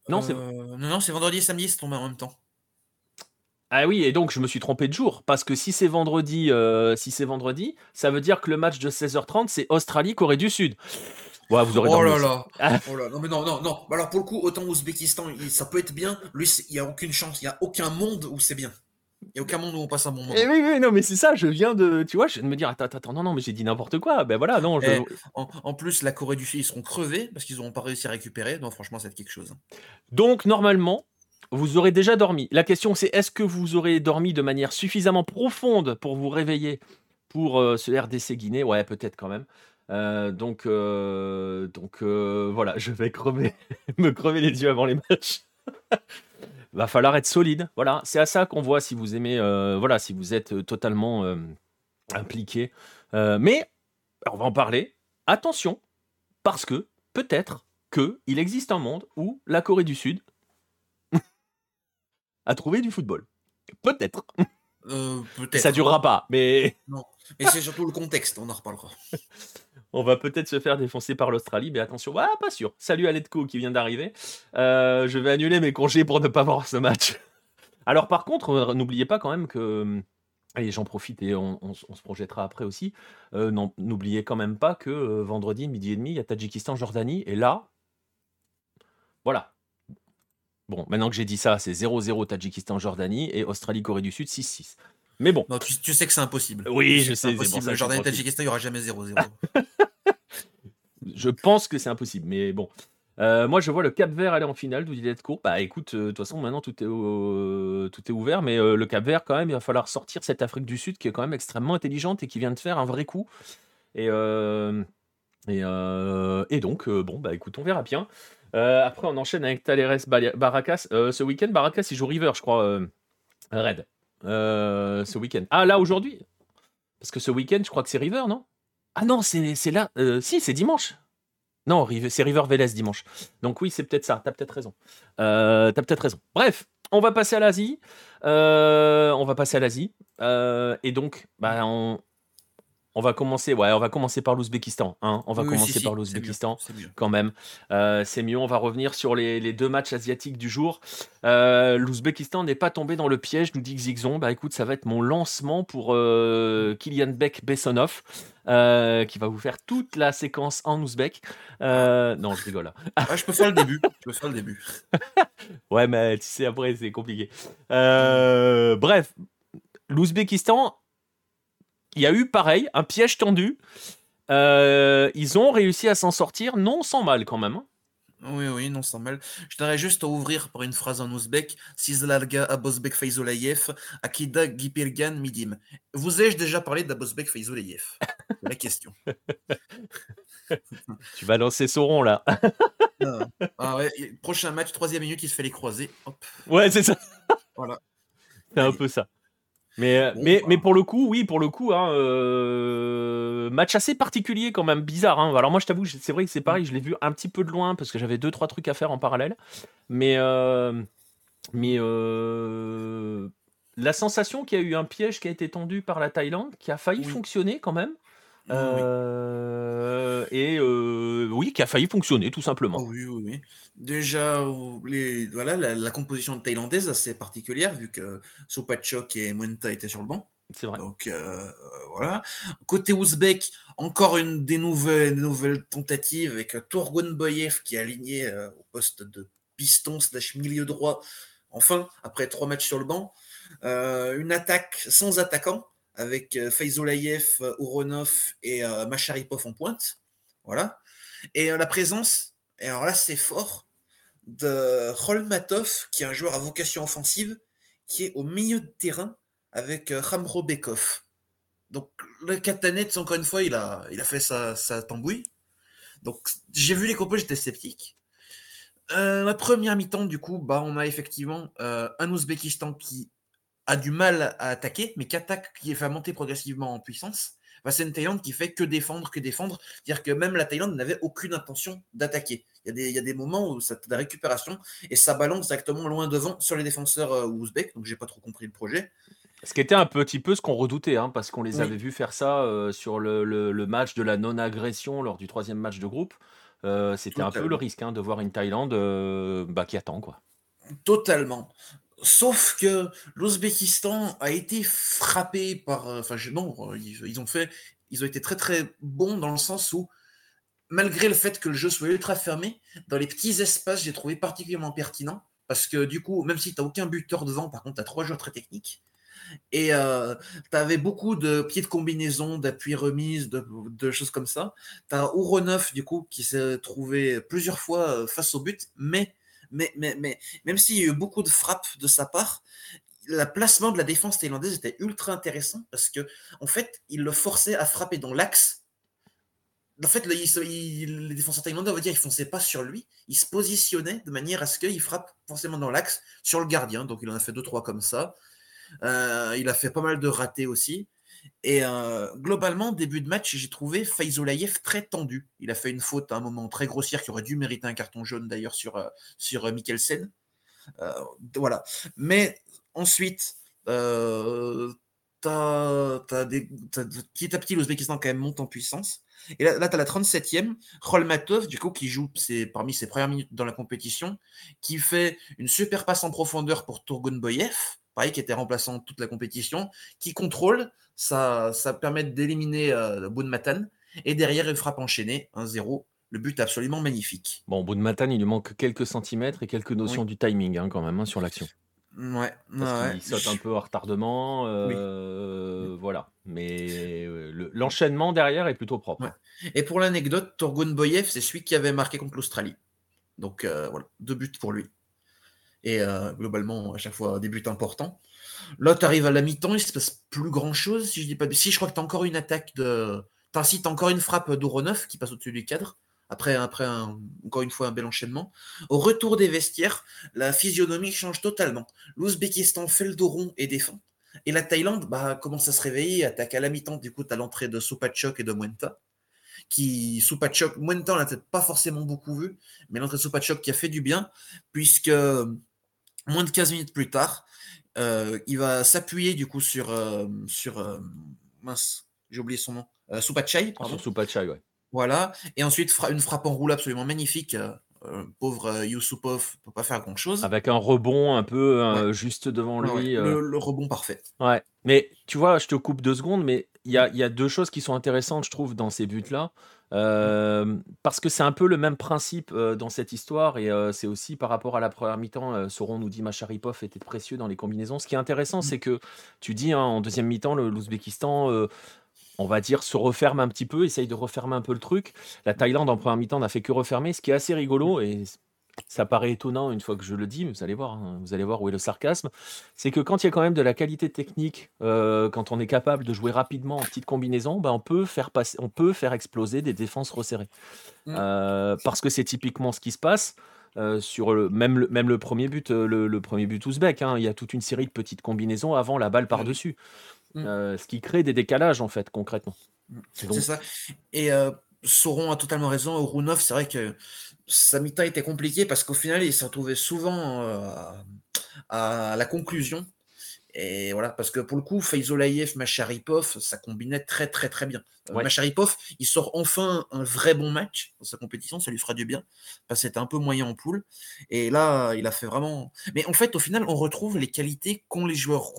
Non, c'est non, non, c'est vendredi et samedi, c'est tombé en même temps. Ah oui, et donc je me suis trompé de jour, parce que si c'est vendredi, euh, si c'est vendredi, ça veut dire que le match de 16h30, c'est Australie-Corée du Sud. Ouais, vous aurez Oh là. Ah, Oh là, non mais non, non, non. Alors pour le coup, autant Ouzbékistan, ça peut être bien. Lui, il n'y a aucune chance. Il n'y a aucun monde où c'est bien. Il n'y a aucun monde où on passe un bon moment. eh oui, oui, non, mais c'est ça, je viens de. Tu vois, je viens de me dire, attends, attends, attends, non, non, mais j'ai dit n'importe quoi. Ben voilà, non, je- Eh, en, en plus, la Corée du Sud, ils seront crevés parce qu'ils n'auront pas réussi à récupérer. Donc franchement, ça va être quelque chose. Donc, normalement, vous aurez déjà dormi. La question, c'est est-ce que vous aurez dormi de manière suffisamment profonde pour vous réveiller pour euh, ce RDC Guinée? Ouais, peut-être quand même. Euh, donc, euh, donc euh, voilà, je vais crever, me crever les yeux avant les matchs. Va falloir être solide. Voilà, c'est à ça qu'on voit si vous aimez, voilà, si vous êtes totalement impliqué. Mais on va en parler. Attention, parce que peut-être que il existe un monde où la Corée du Sud a trouvé du football. Peut-être. Euh, Peut-être. Ça durera pas, mais Mais c'est surtout le contexte, on en reparlera. on va peut-être se faire défoncer par l'Australie, mais attention, ah, pas sûr. Salut à Letco qui vient d'arriver. Euh, je vais annuler mes congés pour ne pas voir ce match. Alors par contre, euh, n'oubliez pas quand même que... Et j'en profite et on, on s- on se projettera après aussi. Euh, non, N'oubliez quand même pas que euh, vendredi, midi et demi, il y a Tadjikistan-Jordanie. Et là, voilà. Bon, maintenant que j'ai dit ça, c'est 0-0 Tadjikistan-Jordanie et Australie-Corée du Sud 6-6. Mais bon, Non, tu, tu sais que c'est impossible. Oui, Tu je sais, impossible. ça Le Jordanie et. Tadjikistan, il n'y aura jamais 0-0. Je pense que c'est impossible, mais bon. Euh, moi, je vois le Cap Vert aller en finale d'où il est court. Bah écoute, euh, de toute façon, maintenant tout est, euh, tout est ouvert, mais le Cap Vert, quand même, il va falloir sortir cette Afrique du Sud qui est quand même extrêmement intelligente et qui vient de faire un vrai coup. Et, et, euh, et donc, euh, bon, bah écoute, on verra bien. Euh, après, on enchaîne avec Taleres Baracas. Ce week-end, Baracas, il joue River, je crois, Red. Ce week-end. Ah, là, aujourd'hui? Parce que ce week-end, je crois que c'est River, non? Ah non, c'est là. si, c'est dimanche. Non, c'est River Vélez dimanche. Donc oui, c'est peut-être ça. T'as peut-être raison. T'as peut-être raison. Bref, on va passer à l'Asie. On va passer à l'Asie. Et donc, bah, on, on va commencer. Ouais, on va commencer par l'Ouzbékistan. hein. On va Oui, commencer si, si, par l'Ouzbékistan quand même. Euh, c'est mieux, on va revenir sur les, les deux matchs asiatiques du jour. Euh, L'Ouzbékistan n'est pas tombé dans le piège, nous dit Xixon. Bah écoute, ça va être mon lancement pour euh, Kylian Beck Bessonov, euh, qui va vous faire toute la séquence en ouzbek. Non, je rigole. là. Ah, je peux faire le début. Je peux faire le début. Ouais, mais tu sais, après, c'est compliqué. Bref, l'Ouzbékistan, il y a eu pareil, un piège tendu. Euh, ils ont réussi à s'en sortir, non sans mal quand même. hein. Oui, oui, non, sans mal. Je t'aurais juste à ouvrir par une phrase en ouzbek. Sizlarga Abosbek Faizoulayev, Akida Gipirgan Midim. Vous ai-je déjà parlé d'Abosbek Faizoulayev C'est la question. Tu vas lancer Sauron là. Ah, ah ouais, prochain match, troisième minute, il se fait les croiser. Hop, Ouais, c'est ça. voilà. C'est un peu ça. Mais, euh, Bon, mais, bah. mais pour le coup, oui, pour le coup, hein, euh, match assez particulier quand même, bizarre. hein. Alors moi, je t'avoue, c'est vrai que c'est pareil, je l'ai vu un petit peu de loin parce que j'avais deux, trois trucs à faire en parallèle. Mais, euh, mais euh, la sensation qu'il y a eu un piège qui a été tendu par la Thaïlande, qui a failli Oui. fonctionner quand même. Oui. Euh, et euh, oui, qui a failli fonctionner tout simplement. Oh oui, oui, oui. Déjà, euh, les, voilà, la, la composition thaïlandaise assez particulière, vu que Sopachok et Muenta étaient sur le banc. C'est vrai. Donc euh, voilà. Côté ouzbek, encore une des nouvelles, nouvelles tentatives avec Tourgon Boyev qui est aligné au poste de piston slash milieu droit. Enfin, après trois matchs sur le banc, une attaque sans attaquant avec euh, Faizoulayev, euh, Ouronov et euh, Macharipov en pointe. Voilà. Et euh, la présence, et alors là c'est fort, de Rolmatov qui est un joueur à vocation offensive qui est au milieu de terrain avec euh, Khamro Bekov. Donc le Katanets, encore une fois, il a, fait sa, tambouille. Donc j'ai vu les compos, j'étais sceptique. Euh, la première mi-temps, du coup, bah, on a effectivement euh, un Ouzbékistan qui a du mal à attaquer, mais qui attaque, qui est fait monter progressivement en puissance. Bah, c'est une Thaïlande qui fait que défendre, que défendre. C'est-à-dire que même la Thaïlande n'avait aucune intention d'attaquer. Il y, a des, il y a des moments où ça de la récupération et ça balance directement loin devant sur les défenseurs euh, ouzbeks. Donc j'ai pas trop compris le projet. Ce qui était un petit peu ce qu'on redoutait, hein, parce qu'on les Oui. avait vus faire ça euh, sur le, le- le match de la non-agression lors du troisième match de groupe. Euh, C'était un peu le risque hein, de voir une Thaïlande bah, qui attend. quoi. Totalement. Sauf que l'Ouzbékistan a été frappé par. euh, Enfin, non, euh, ils, ont fait. Ils ont été très très bons dans le sens où malgré le fait que le jeu soit ultra fermé, dans les petits espaces, j'ai trouvé particulièrement pertinent. Parce que du coup, même si tu n'as aucun buteur devant, par contre, tu as trois joueurs très techniques. Et euh, tu avais beaucoup de pieds de combinaison, d'appui remise, de, choses comme ça. Tu as Ouronov, du coup, qui s'est trouvé plusieurs fois face au but, mais, mais, même s'il y a eu beaucoup de frappes de sa part, le placement de la défense thaïlandaise était ultra intéressant parce que en fait, il le forçait à frapper dans l'axe. En fait, les défenseurs thaïlandais, on va dire, ils fonçaient pas sur lui, ils se positionnaient de manière à ce qu'il frappe forcément dans l'axe sur le gardien. Donc, il en a fait deux trois comme ça. Euh, il a fait pas mal de ratés aussi. Et euh, globalement, début de match, j'ai trouvé Faizolayev très tendu. Il a fait une faute à un moment très grossière qui aurait dû mériter un carton jaune d'ailleurs sur, euh, sur Mikkelsen. voilà. Mais ensuite, euh, petit à petit, l'Ouzbékistan quand même monte en puissance. Et là, tu as la 37e, Rolmatov, du coup, qui joue parmi ses premières minutes dans la compétition, qui fait une super passe en profondeur pour Turgun Boyev pareil, qui était remplaçant toute la compétition, qui contrôle, ça, ça permet d'éliminer euh, et derrière, il frappe enchaîné, 1-0. Le but absolument magnifique. Bon, Matan, il lui manque quelques centimètres et quelques notions du timing hein, quand même hein, sur l'action. Ouais, il saute un peu à retardement, euh, voilà. Mais euh, l'enchaînement derrière est plutôt propre. Et pour l'anecdote, Torgun Boyev, c'est celui qui avait marqué contre l'Australie. Donc euh, voilà, deux buts pour lui et euh, globalement à chaque fois des buts importants. Là, tu arrives à la mi-temps, il se passe plus grand chose. Si je dis pas si, je crois que tu as encore une attaque de. Encore une frappe d'Ouronov qui passe au-dessus du cadre. Après, après encore une fois, un bel enchaînement. Au retour des vestiaires, la physionomie change totalement. L'Ouzbékistan fait le dos rond et défend. Et la Thaïlande bah, commence à se réveiller, attaque à la mi-temps. Du coup, tu as l'entrée de Supachok et de Muenta. Qui, Supachok, Muenta, on l'a peut-être pas forcément beaucoup vu, mais l'entrée de Supachok qui a fait du bien, puisque Moins de 15 minutes plus tard, euh, il va s'appuyer du coup sur. Euh, sur euh, mince, j'ai oublié son nom. Soupachai. Sur Soupachai, ouais. Voilà. Et ensuite, une frappe en roule absolument magnifique. pauvre Yusupov ne peut pas faire grand chose. Avec un rebond un peu juste devant lui. Le, rebond parfait. Ouais. Mais tu vois, je te coupe deux secondes, mais il y a, deux choses qui sont intéressantes, je trouve, dans ces buts-là. Euh, parce que c'est un peu le même principe euh, dans cette histoire et euh, c'est aussi par rapport à la première mi-temps. Sauron nous dit Macharipov était précieux dans les combinaisons. Ce qui est intéressant, c'est que tu dis hein, en deuxième mi-temps, l'Ouzbékistan, on va dire, se referme un petit peu, essaye de refermer un peu le truc. La Thaïlande en première mi-temps n'a fait que refermer, ce qui est assez rigolo et ça paraît étonnant une fois que je le dis, mais vous allez voir, hein, vous allez voir où est le sarcasme. C'est que quand il y a quand même de la qualité technique, euh, quand on est capable de jouer rapidement en petite combinaison, ben on peut faire passer, on peut faire exploser des défenses resserrées. Mmh. Euh, parce que c'est typiquement ce qui se passe. Euh, sur le, même, le, même le premier but, le, premier but ouzbek, hein, il y a toute une série de petites combinaisons avant la balle par-dessus. Mmh. ce qui crée des décalages, en fait, concrètement. Mmh. C'est ça. Et Sauron a totalement raison. Rounov, c'est vrai que sa mi-temps était compliqué parce qu'au final, il s'est retrouvé souvent euh, à, la conclusion. Et voilà, parce que pour le coup, Faizolayev, Macharipov, ça combinait très très très bien. Euh, Macharipov, il sort enfin un vrai bon match dans sa compétition, ça lui fera du bien, parce que c'était un peu moyen en poule. Et là, il a fait vraiment. Mais en fait, au final, on retrouve les qualités qu'ont les joueurs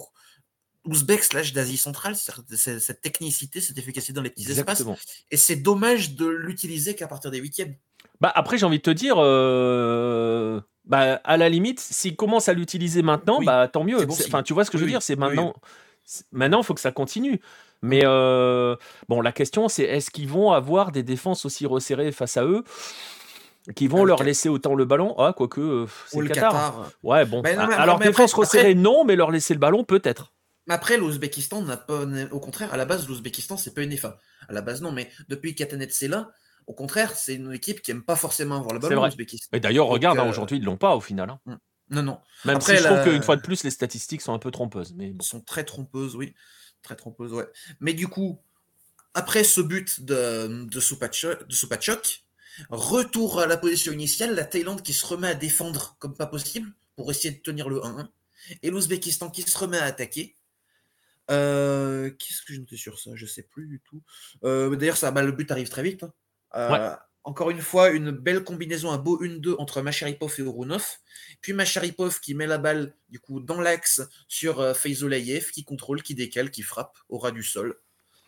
ouzbeks slash d'Asie centrale, cette technicité, cette efficacité dans les petits espaces. Et c'est dommage de l'utiliser qu'à partir des huitièmes. Bah après, j'ai envie de te dire, euh, bah, à la limite, s'ils commencent à l'utiliser maintenant, bah tant mieux. enfin, tu vois ce que je veux dire? C'est maintenant. Maintenant, il faut que ça continue. Mais euh, bon, la question, c'est est-ce qu'ils vont avoir des défenses aussi resserrées face à eux qui vont ah, leur laisser autant le ballon? Ah, quoique, euh, c'est le Qatar. Ouais, bon. Alors, défense resserrée, non, mais leur laisser le ballon, peut-être. Après, l'Ouzbékistan n'a pas. Au contraire, à la base, l'Ouzbékistan, c'est pas une EFA. À la base, non, mais depuis c'est là, au contraire, c'est une équipe qui aime pas forcément avoir le ballon, Et d'ailleurs, regarde, hein, euh, aujourd'hui, ils l'ont pas au final. Hein. Hmm. Non, non. Même si je trouve qu'une fois de plus, les statistiques sont un peu trompeuses. Mais sont très trompeuses, oui. Très trompeuses, ouais. Mais du coup, après ce but de, de Supachok, retour à la position initiale, la Thaïlande qui se remet à défendre comme pas possible pour essayer de tenir le 1-1. Et l'Ouzbékistan qui se remet à attaquer. Euh, qu'est-ce que je notais sur ça? Je sais plus du tout. Euh, d'ailleurs, ça, bah, le but arrive très vite. Hein. Euh, encore une fois, une belle combinaison, un beau 1-2 entre Macharipov et Orunov. Puis Macharipov qui met la balle du coup dans l'axe sur euh, qui contrôle, qui décale, qui frappe au ras du sol.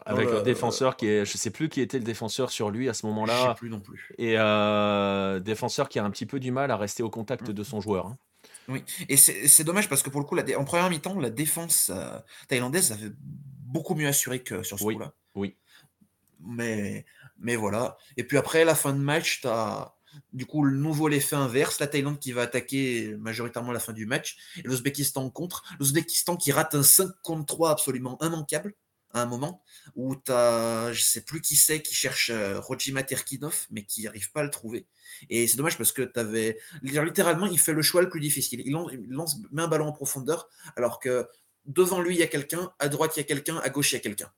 Avec un défenseur qui est, je sais plus qui était le défenseur sur lui à ce Je sais moment-là, plus non plus. et euh, défenseur qui a un petit peu du mal à rester au contact de son joueur. hein. Oui, et c'est dommage parce que pour le coup, la dé- en première mi-temps, la défense euh, thaïlandaise avait beaucoup mieux assuré que sur ce Oui. coup-là. Oui. Mais, mais voilà. Et puis après, la fin de match, tu as du coup le nouveau l'effet inverse, la Thaïlande qui va attaquer majoritairement à la fin du match, et l'Ouzbékistan contre. L'Ouzbékistan qui rate un 5 contre 3 absolument immanquable à un moment, où tu as, je sais plus qui c'est, qui cherche euh, Rojima Terkinov, mais qui n'arrive pas à le trouver. Et c'est dommage parce que tu avais. Littéralement, il fait le choix le plus difficile. Il lance, met un ballon en profondeur, alors que devant lui, il y a quelqu'un, à droite, il y a quelqu'un, à gauche, il y a quelqu'un.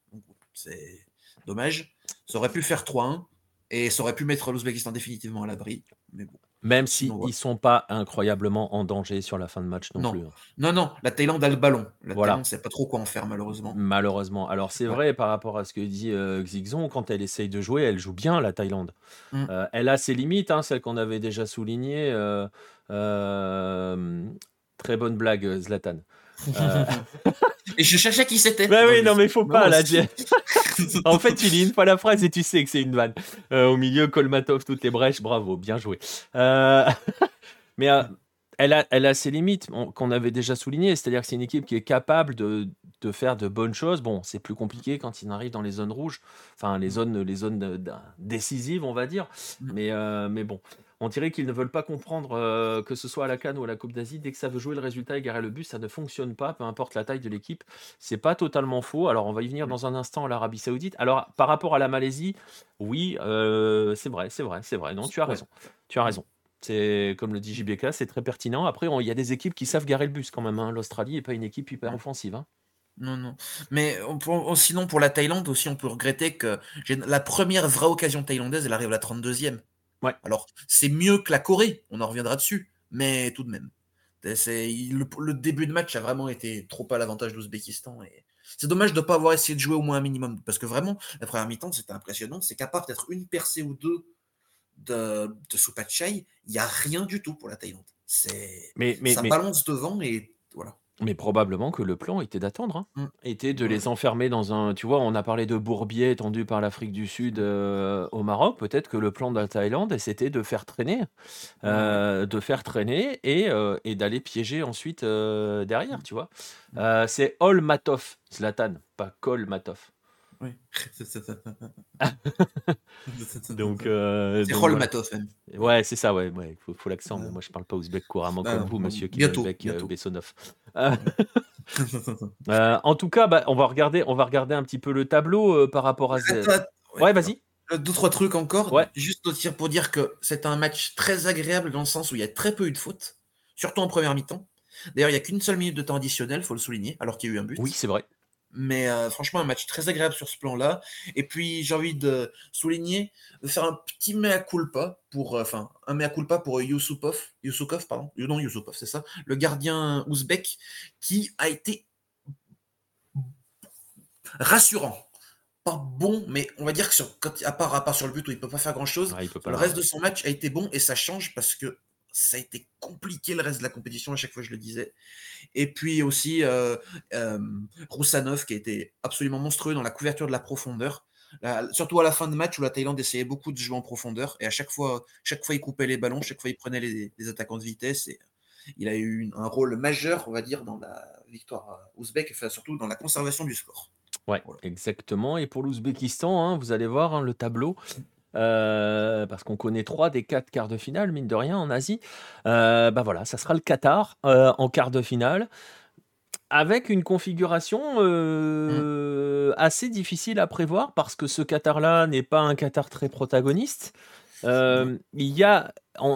C'est dommage. Ça aurait pu faire 3-1 et ça aurait pu mettre l'Ouzbékistan définitivement à l'abri. Mais bon. Même si Sinon, ouais. ils sont pas incroyablement en danger sur la fin de match non, Non. plus. hein. Non, non, la Thaïlande a le ballon. La Voilà. Thaïlande ne sait pas trop quoi en faire, malheureusement. Malheureusement. Alors c'est Ouais. vrai par rapport à ce que dit euh, Xixon, quand elle essaye de jouer, elle joue bien la Thaïlande. Mm. Euh, elle a ses limites, hein, celles qu'on avait déjà soulignées. euh, euh, très bonne blague, Zlatan. Euh, Et je cherchais qui c'était. bah oui, non mais faut Non, pas là. en fait, tu lis une fois la phrase et tu sais que c'est une vanne. Euh, au milieu, Kolmatov, toutes les brèches, bravo, bien joué. Euh, mais euh, elle, a, elle a ses limites on- qu'on avait déjà soulignées, c'est-à-dire que c'est une équipe qui est capable de, de faire de bonnes choses. Bon, c'est plus compliqué quand il arrive dans les zones rouges, enfin les zones, les zones décisives, on va dire. Mm. Mais, euh, mais bon. On dirait qu'ils ne veulent pas comprendre euh, que ce soit à la Cannes ou à la Coupe d'Asie. Dès que ça veut jouer le résultat et garer le but, ça ne fonctionne pas, peu importe la taille de l'équipe. C'est pas totalement faux. Alors, on va y venir dans un instant à l'Arabie Saoudite. Alors, par rapport à la Malaisie, oui, euh, c'est vrai, c'est vrai, c'est vrai. Non, tu as raison. Tu as raison. C'est comme le dit JBK, c'est très pertinent. Après, il y a des équipes qui savent garer le bus quand même. hein. L'Australie n'est pas une équipe hyper offensive. hein. Non, non. Mais on peut- on- sinon, pour la Thaïlande aussi, on peut regretter que la première vraie occasion thaïlandaise, elle arrive à la 32e. Ouais. Alors, c'est mieux que la Corée, on en reviendra dessus, mais tout de même. Le, le début de match a vraiment été trop à l'avantage de l'Ouzbékistan. Et c'est dommage de ne pas avoir essayé de jouer au moins un minimum, parce que vraiment, la première mi-temps, c'était impressionnant. C'est qu'à part peut-être une percée ou deux de, de Supachai, il n'y a rien du tout pour la Thaïlande. C'est, Mais, mais, ça mais, balance devant et voilà. Mais probablement que le plan était d'attendre. hein. Mm. Était de Ouais. les enfermer dans un. Tu vois, on a parlé de bourbier tendu par l'Afrique du Sud euh, au Maroc. Peut-être que le plan de la Thaïlande, c'était de faire traîner. euh, de faire traîner et, euh, et d'aller piéger ensuite euh, derrière, tu vois. Mm. Euh, c'est Olmatov, Zlatan, pas Kolmatov. Oui. Donc, euh, c'est Rolmatov, même. voilà. Ouais, c'est ça, ouais, ouais, faut, faut l'accent. Euh, moi, je parle pas ouzbek couramment ah comme non, vous, monsieur bientôt, Kimelbek euh, bientôt. Bessonov. Euh, en tout cas, bah, on va regarder, on va regarder un petit peu le tableau euh, par rapport à. Attends, ouais. Ouais, vas-y. Deux, trois trucs encore. Ouais. Juste au tir pour dire que c'est un match très agréable dans le sens où il y a très peu eu de fautes, surtout en première mi-temps. D'ailleurs, il n'y a qu'une seule minute de temps additionnel, faut le souligner, alors qu'il y a eu un but. Oui, c'est vrai. Mais euh, franchement, un match très agréable sur ce plan-là. Et puis, j'ai envie de souligner, de faire un petit mea culpa pour, euh, enfin, un mea culpa pour Yusupov, Yusukov, pardon, Euh, non Yusupov, c'est ça, le gardien ouzbek, qui a été rassurant. Pas bon, mais on va dire que sur, quand, à, part, à part sur le but où il peut pas faire grand-chose, Ah, le- reste de son match a été bon et ça change parce que ça a été compliqué le reste de la compétition, à chaque fois je le disais. Et puis aussi euh, euh, Roussanov qui a été absolument monstrueux dans la couverture de la profondeur. Surtout à la fin de match où la Thaïlande essayait beaucoup de jouer en profondeur et à chaque fois, chaque fois il coupait les ballons, chaque fois il prenait les, les attaquants de vitesse et il a eu un rôle majeur, on va dire, dans la victoire ouzbek, enfin, surtout dans la conservation du score. Ouais, Voilà. exactement. Et pour l'Ouzbékistan, hein, vous allez voir hein, le tableau. Euh, parce qu'on connaît trois des quatre quarts de finale, mine de rien, en Asie. Euh, bah voilà, ça sera le Qatar euh, en quart de finale, avec une configuration euh, assez difficile à prévoir, parce que ce Qatar-là n'est pas un Qatar très protagoniste. Euh, il y a,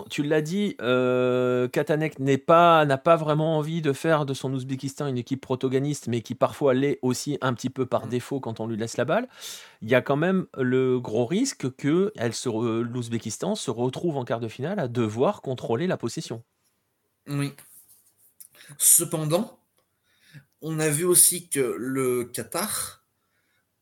tu l'as dit, euh, Katanek n'est pas, n'a pas vraiment envie de faire de son Ouzbékistan une équipe protagoniste, mais qui parfois l'est aussi un petit peu par Mm. défaut quand on lui laisse la balle. Il y a quand même le gros risque que l'Ouzbékistan se retrouve en quart de finale à devoir contrôler la possession. Oui. Cependant, on a vu aussi que le Qatar,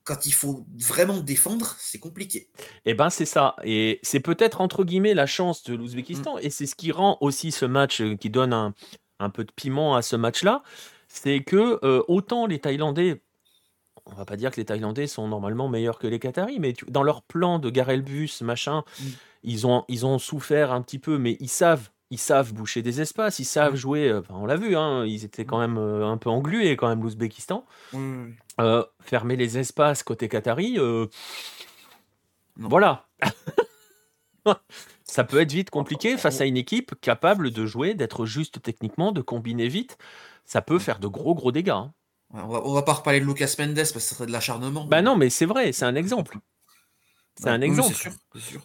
quand il faut vraiment défendre, c'est compliqué. Eh ben c'est ça, et c'est peut-être entre guillemets la chance de l'Ouzbékistan, et c'est ce qui rend aussi ce match, euh, qui donne un, un peu de piment à ce match-là, c'est que euh, autant les Thaïlandais on va pas dire que les Thaïlandais sont normalement meilleurs que les Qataris, mais dans leur plan de garer le bus, machin, mmh. ils, ont, ils ont souffert un petit peu, mais ils savent ils savent boucher des espaces, ils savent mmh. jouer. Euh, on l'a vu, hein, ils étaient quand même euh, un peu englués, quand même, l'Ouzbékistan. Euh, fermer les espaces côté Qatari, voilà. Ça peut être vite compliqué face à une équipe capable de jouer, d'être juste techniquement, de combiner vite. Ça peut faire de gros, gros dégâts. Hein. On va, va pas reparler de Lucas Mendes parce que ça serait de l'acharnement. Bah non, mais c'est vrai, c'est un exemple. C'est un exemple. c'est sûr, sûr.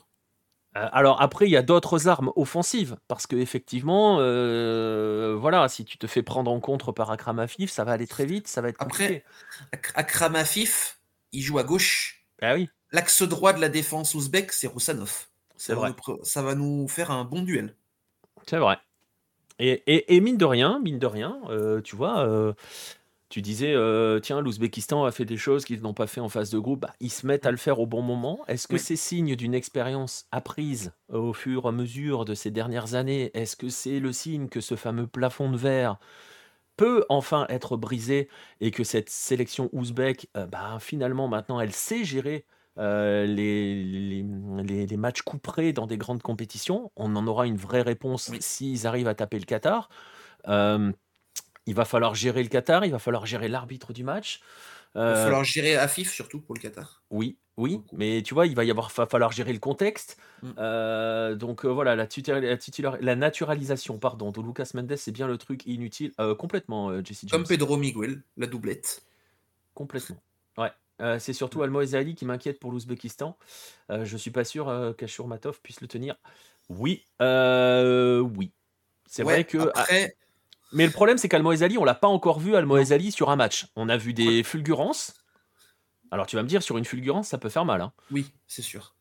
Euh, alors après, il y a d'autres armes offensives, parce que effectivement, euh, voilà, si tu te fais prendre en contre par Akram Afif, ça va aller très vite, ça va être compliqué. Après, Akram Afif, il joue à gauche. Ah oui. L'axe droit de la défense ouzbek, c'est Roussanov. C'est vrai. ça va nous faire un bon duel. C'est vrai. Et, mine de rien, mine de rien, euh, tu vois, tu disais, euh, tiens, l'Ouzbékistan a fait des choses qu'ils n'ont pas fait en phase de groupe. Bah, ils se mettent à le faire au bon moment. Est-ce que c'est signe d'une expérience apprise au fur et à mesure de ces dernières années? Est-ce que c'est le signe que ce fameux plafond de verre peut enfin être brisé et que cette sélection ouzbek, euh, bah, finalement, maintenant, elle sait gérer euh, les, les, matchs couperés dans des grandes compétitions? On en aura une vraie réponse s'ils arrivent à taper le Qatar. Il va falloir gérer le Qatar, il va falloir gérer l'arbitre du match. Il va euh, falloir gérer Afif surtout pour le Qatar. Oui, oui, mais tu vois, il va y avoir falloir gérer le contexte. Mm. Euh, donc euh, voilà, la, la, naturalisation pardon, de Lucas Mendes, c'est bien le truc inutile, complètement, Jesse Comme Pedro Miguel, la doublette. Complètement. Ouais. c'est surtout Almoez Ali qui m'inquiète pour l'Ouzbékistan. je suis pas sûr qu'Ashur puisse le tenir. Oui, oui. C'est vrai que. Après, mais le problème, c'est qu'Almoezali, on l'a pas encore vu Almoezali sur un match. On a vu des fulgurances. Alors tu vas me dire, sur une fulgurance, ça peut faire mal. Hein. Oui, c'est sûr.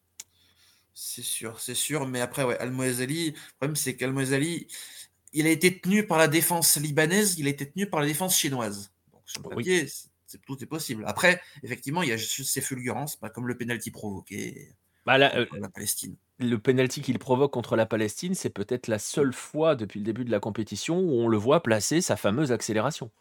C'est sûr, c'est sûr. Mais après, ouais, Almoezali, le problème, c'est qu'Almoezali, il a été tenu par la défense libanaise, il a été tenu par la défense chinoise. Donc sur le papier, tout est possible. Après, effectivement, il y a juste ces fulgurances, bah, comme le penalty provoqué bah, la, euh, la Palestine le penalty qu'il provoque contre la Palestine, c'est peut-être la seule fois depuis le début de la compétition où on le voit placer sa fameuse accélération.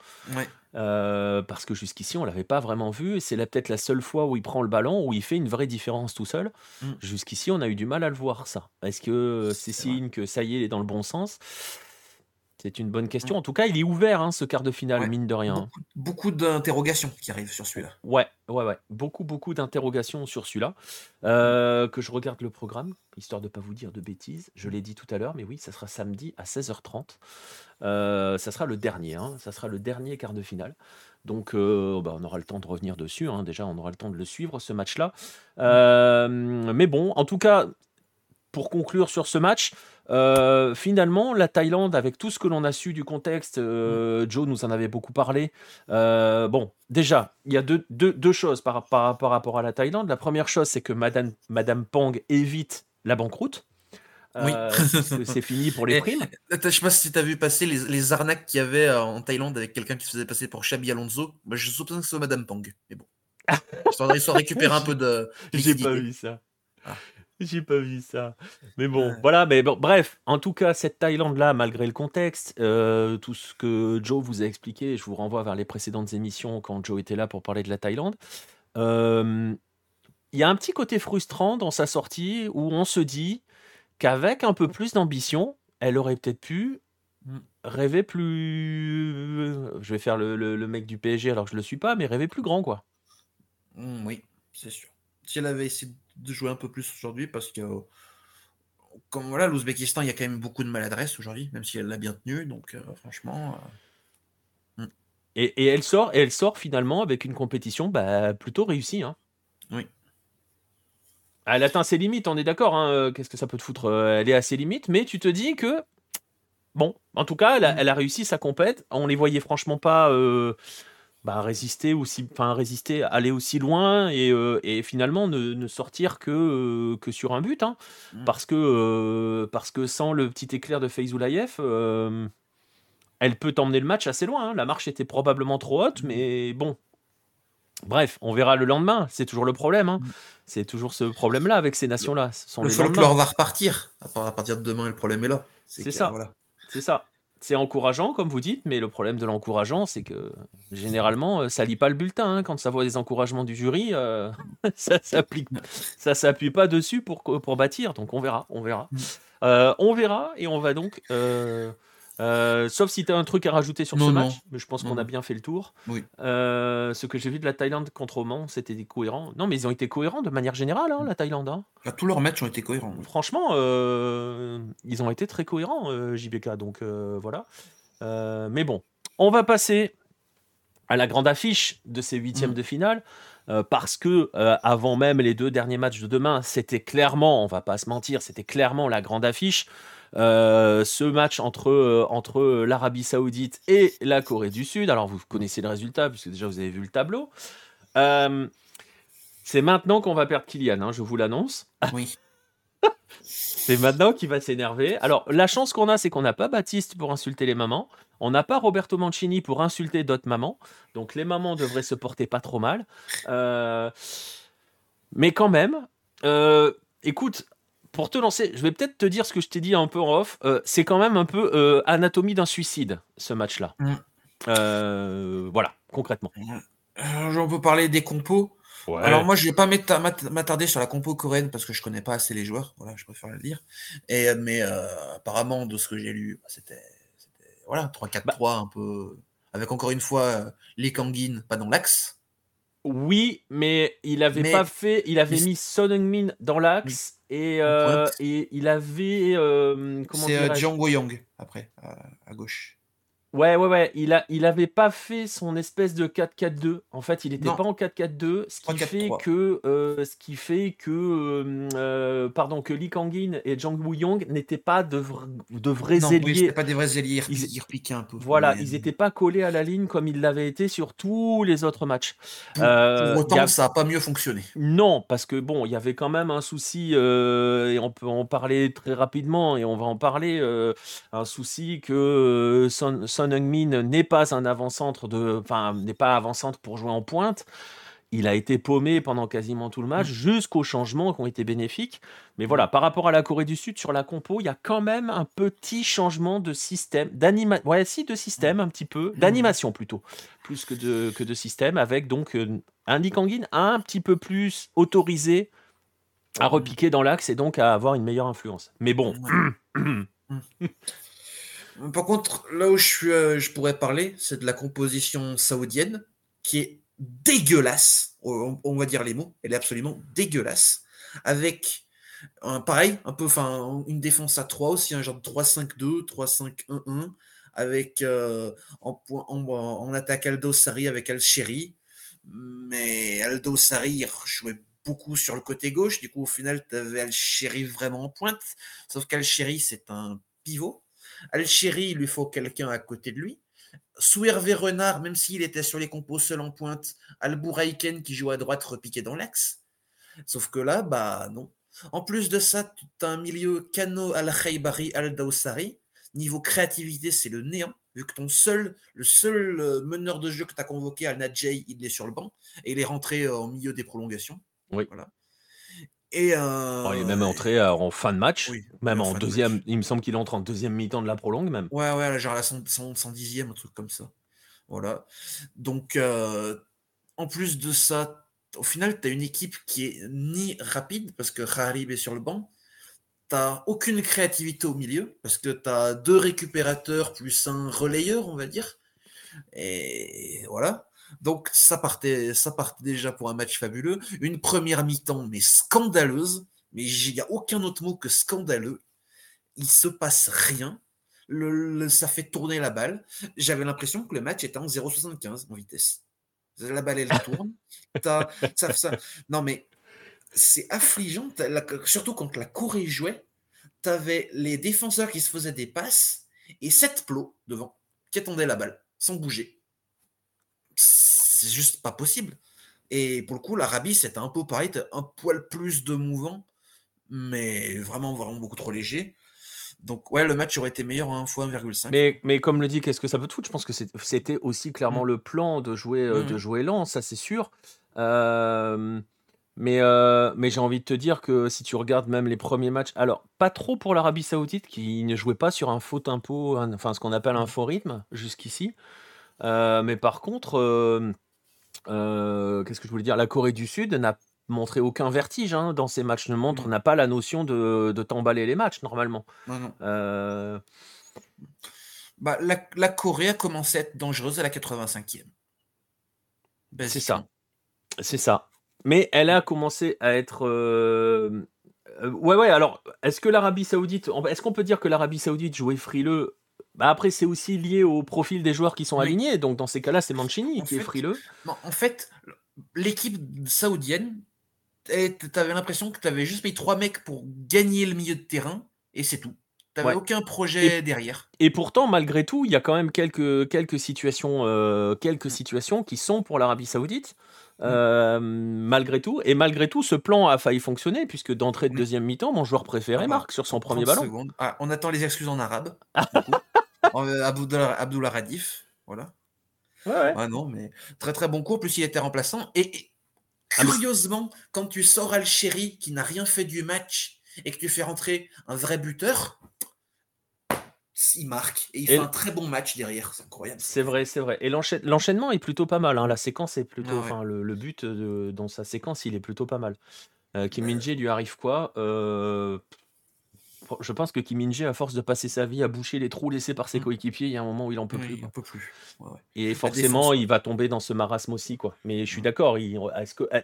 Euh, parce que jusqu'ici, on l'avait pas vraiment vu. C'est peut-être la seule fois où il prend le ballon, où il fait une vraie différence tout seul. Mm. Jusqu'ici, on a eu du mal à le voir, ça. Est-ce que c'est signe que ça y est, il est dans le bon sens? C'est une bonne question. En tout cas, il est ouvert, hein, ce quart de finale, mine de rien. Beaucoup, d'interrogations qui arrivent sur celui-là. Ouais, ouais, ouais. Beaucoup, beaucoup d'interrogations sur celui-là. Euh, que je regarde le programme, histoire de ne pas vous dire de bêtises. Je l'ai dit tout à l'heure, mais oui, ça sera samedi à 16h30. Euh, ça sera le dernier, hein. ça sera le dernier quart de finale. Donc, euh, bah, on aura le temps de revenir dessus. Hein. Déjà, on aura le temps de le suivre, ce match-là. mais bon, en tout cas, pour conclure sur ce match, euh, finalement, la Thaïlande, avec tout ce que l'on a su du contexte, euh, Joe nous en avait beaucoup parlé. Euh, bon, déjà, il y a deux, deux, choses par, par, par, rapport à la Thaïlande. La première chose, c'est que Madame, Madame Pang évite la banqueroute. Oui. c'est fini pour les primes. Je sais pas si tu as vu passer les, les arnaques qu'il y avait en Thaïlande avec quelqu'un qui se faisait passer pour Chabi Alonso. Bah, je soupçonne que c'est Madame Pang. Mais bon. Ils sont récupérer un peu de. J'ai pas vu ça. Ah. J'ai pas vu ça. Mais bon, voilà. Mais bon, bref, en tout cas, cette Thaïlande-là, malgré le contexte, euh, tout ce que Joe vous a expliqué, je vous renvoie vers les précédentes émissions quand Joe était là pour parler de la Thaïlande. Euh, il y a un petit côté frustrant dans sa sortie où on se dit qu'avec un peu plus d'ambition, elle aurait peut-être pu rêver plus. Je vais faire le, mec du PSG alors que je le suis pas, mais rêver plus grand, quoi. Mm, oui, c'est sûr. Si elle avait essayé de jouer un peu plus aujourd'hui parce que comme voilà, l'Ouzbékistan, il y a quand même beaucoup de maladresse aujourd'hui, même si elle l'a bien tenu. Donc, euh, franchement. Euh, hmm. Et, elle sort, et elle sort finalement avec une compétition bah, plutôt réussie. Hein. Oui. Elle atteint ses limites, on est d'accord. Hein, qu'est-ce que ça peut te foutre Elle est à ses limites, mais tu te dis que. Bon, en tout cas, elle a, hmm. elle a réussi sa compète. On les voyait franchement pas. Euh, bah, résister aussi, enfin résister, aller aussi loin et, euh, et finalement ne, ne, sortir que, euh, que sur un but, hein. mmh. parce que euh, parce que sans le petit éclair de Feyzoulayev, elle peut emmener le match assez loin. Hein. La marche était probablement trop haute, mmh. mais bon. Bref, on verra le lendemain. C'est toujours le problème. Hein. Mmh. C'est toujours ce problème-là avec ces nations-là. Le folklore va repartir. À partir de demain, le problème est là. C'est ça. Voilà. C'est ça. C'est encourageant, comme vous dites, mais le problème de l'encourageant, c'est que généralement, ça lit pas le bulletin. Hein. Quand ça voit des encouragements du jury, ça s'applique, ça s'appuie pas dessus pour, pour bâtir. Donc on verra, on verra. Mm. on verra et on va donc euh, sauf si tu as un truc à rajouter sur ce match, mais je pense qu'on a bien fait le tour. Oui. Euh, ce que j'ai vu de la Thaïlande contre Oman, c'était cohérent. Non, mais ils ont été cohérents de manière générale, hein, la Thaïlande. Hein. Bah, tous leurs matchs ont été cohérents. Franchement, euh, ils ont été très cohérents, JBK. Donc voilà. mais bon, on va passer à la grande affiche de ces huitièmes mm. de finale. parce que avant même les deux derniers matchs de demain, c'était clairement, on va pas se mentir, c'était clairement la grande affiche. Euh, ce match entre, euh, entre l'Arabie Saoudite et la Corée du Sud. Alors, vous connaissez le résultat, puisque déjà vous avez vu le tableau. Euh, c'est maintenant qu'on va perdre Kylian, hein, je vous l'annonce. Oui. c'est maintenant qu'il va s'énerver. Alors, la chance qu'on a, c'est qu'on n'a pas Baptiste pour insulter les mamans. On n'a pas Roberto Mancini pour insulter d'autres mamans. Donc, les mamans devraient se porter pas trop mal. mais quand même, écoute, pour te lancer, je vais peut-être te dire ce que je t'ai dit un peu en off. Euh, c'est quand même un peu euh, anatomie d'un suicide, ce match-là. Mm. Euh, voilà, concrètement. On peut parler des compos. Alors moi, je vais pas m'attarder sur la compo coréenne parce que je connais pas assez les joueurs. Voilà, je préfère le dire. Et, mais apparemment, de ce que j'ai lu, bah, c'était voilà 3-4-3 bah un peu avec encore une fois les Kangin pas dans l'axe. Oui, mais il avait pas fait. Il avait mis Son Heung-min dans l'axe et, euh, et il avait. Euh, comment C'est euh, Jiang Young après, à gauche. Ouais, ouais, ouais. Il, a, il avait pas fait son espèce de 4-4-2. En fait, il n'était pas en 4-4-2, ce qui fait que, euh, ce qui fait que, euh, euh, pardon, que Lee Kangin et Jang Woo-young n'étaient pas de, de vrais non, ailiers. Oui, pas des vrais ailiers. Ils, repiquaient un peu. Voilà, ils n'étaient pas collés à la ligne comme ils l'avaient été sur tous les autres matchs. Pour, autant, ça n'a pas mieux fonctionné. Non, parce que bon, il y avait quand même un souci, et on peut en parler très rapidement, et on va en parler, un souci que Son son Heung-min n'est pas un avant-centre de, enfin, n'est pas avant-centre pour jouer en pointe. Il a été paumé pendant quasiment tout le match, mm. jusqu'aux changements qui ont été bénéfiques. Mais voilà, par rapport à la Corée du Sud, sur la compo, il y a quand même un petit changement de système, d'animation, ouais, si, de système un petit peu, mm. d'animation plutôt, plus que de, que de système, avec donc euh, un Lee Kangin un petit peu plus autorisé à repiquer dans l'axe et donc à avoir une meilleure influence. Mais bon. Par contre, là où euh, je pourrais parler, c'est de la composition saoudienne, qui est dégueulasse. On, va dire les mots. Elle est absolument dégueulasse. Avec, un, pareil, un peu, une défense à 3 aussi, un genre de 3-5-2, 3-5-1-1, avec euh, en, en, attaque Aldo Sari avec Al-Sheri. Mais Aldo Sari jouait beaucoup sur le côté gauche. Du coup, au final, tu avais Al-Sheri vraiment en pointe. Sauf qu'Al-Sheri, c'est un pivot. Alchéry, il lui faut quelqu'un à côté de lui. Sous Hervé Renard, même s'il était sur les compos seul en pointe, Albouraiken qui joue à droite repiqué dans l'axe. Sauf que là, bah non. En plus de ça, tu as un milieu Kano Al-Khaybari Al-Dawsari. Niveau créativité, c'est le néant, vu que ton seul, le seul euh, meneur de jeu que tu as convoqué, Al-Najay, il est sur le banc et il est rentré euh, au milieu des prolongations. Oui. Voilà. Et euh, il est même entré en fin de match, même en deuxième. Il me semble qu'il entre en deuxième mi-temps de la prolongue même. Ouais, ouais, genre à 110e, un truc comme ça. Voilà. Donc, euh, en plus de ça, au final, tu as une équipe qui est ni rapide, parce que Harib est sur le banc. Tu aucune créativité au milieu, parce que tu as deux récupérateurs plus un relayeur, on va dire. Et voilà. Donc ça partait, ça partait déjà pour un match fabuleux. Une première mi-temps, mais scandaleuse. Mais il n'y a aucun autre mot que scandaleux. Il se passe rien. Le, ça fait tourner la balle. J'avais l'impression que le match était en 0,75 en vitesse. La balle, elle tourne. Non, mais c'est affligeant. surtout quand la Corée jouait, tu avais les défenseurs qui se faisaient des passes et sept plots devant qui attendaient la balle sans bouger c'est juste pas possible. Et pour le coup, l'Arabie, c'était un peu pareil, un poil plus de mouvement, mais vraiment, vraiment beaucoup trop léger. Donc ouais, le match aurait été meilleur en 1x1,5. Mais, mais comme le dit, qu'est-ce que ça peut foutre? Je pense que c'était aussi clairement mmh. le plan de jouer, euh, de mmh. jouer lent, ça c'est sûr. Euh, Mais, euh, mais j'ai envie de te dire que si tu regardes même les premiers matchs, alors pas trop pour l'Arabie Saoudite qui ne jouait pas sur un faux tempo, enfin ce qu'on appelle un faux rythme jusqu'ici. Euh, mais par contre, euh, qu'est-ce que je voulais dire? La Corée du Sud n'a montré aucun vertige hein, dans ces matchs, ne montre, n'a pas la notion de, de t'emballer les matchs normalement. Bah, la, la, Corée a commencé à être dangereuse à la 85e. C'est ça. C'est ça. Mais elle a commencé à être. Euh, euh, ouais, ouais, alors, est-ce que l'Arabie Saoudite. Est-ce qu'on peut dire que l'Arabie Saoudite jouait frileux bah après, c'est aussi lié au profil des joueurs qui sont alignés. Donc, dans ces cas-là, c'est Mancini qui est frileux. en fait, l'équipe saoudienne, tu avais l'impression que tu avais juste payé trois mecs pour gagner le milieu de terrain et c'est tout. Tu n'avais aucun projet derrière. Et pourtant, malgré tout, il y a quand même quelques, quelques, situations, euh, quelques mm. situations qui sont pour l'Arabie Saoudite. Euh, malgré tout. Et malgré tout, ce plan a failli fonctionner, puisque d'entrée de deuxième mi-temps, mon joueur préféré ah bah, marque sur son premier ballon. Ah, on attend les excuses en arabe. Euh, Abdullah, Radif, voilà. Ouais, Ah non, mais très très bon cours, plus il était remplaçant. Et, curieusement, quand tu sors Al-Shéri, qui n'a rien fait du match, et que tu fais rentrer un vrai buteur, il marque et il fait un très bon match derrière, c'est incroyable. C'est vrai, c'est vrai. Et l'enchaînement est plutôt pas mal. Hein. La séquence est plutôt, ah enfin le, but dans sa séquence, il est plutôt pas mal. Euh, Kim Min lui arrive quoi? Euh, Je pense que Kim Min à force de passer sa vie à boucher les trous laissés par ses mmh. coéquipiers, il y a un moment où il en peut plus. Il en peut plus. Et forcément, il va tomber dans ce marasme aussi, quoi. Mais je suis d'accord.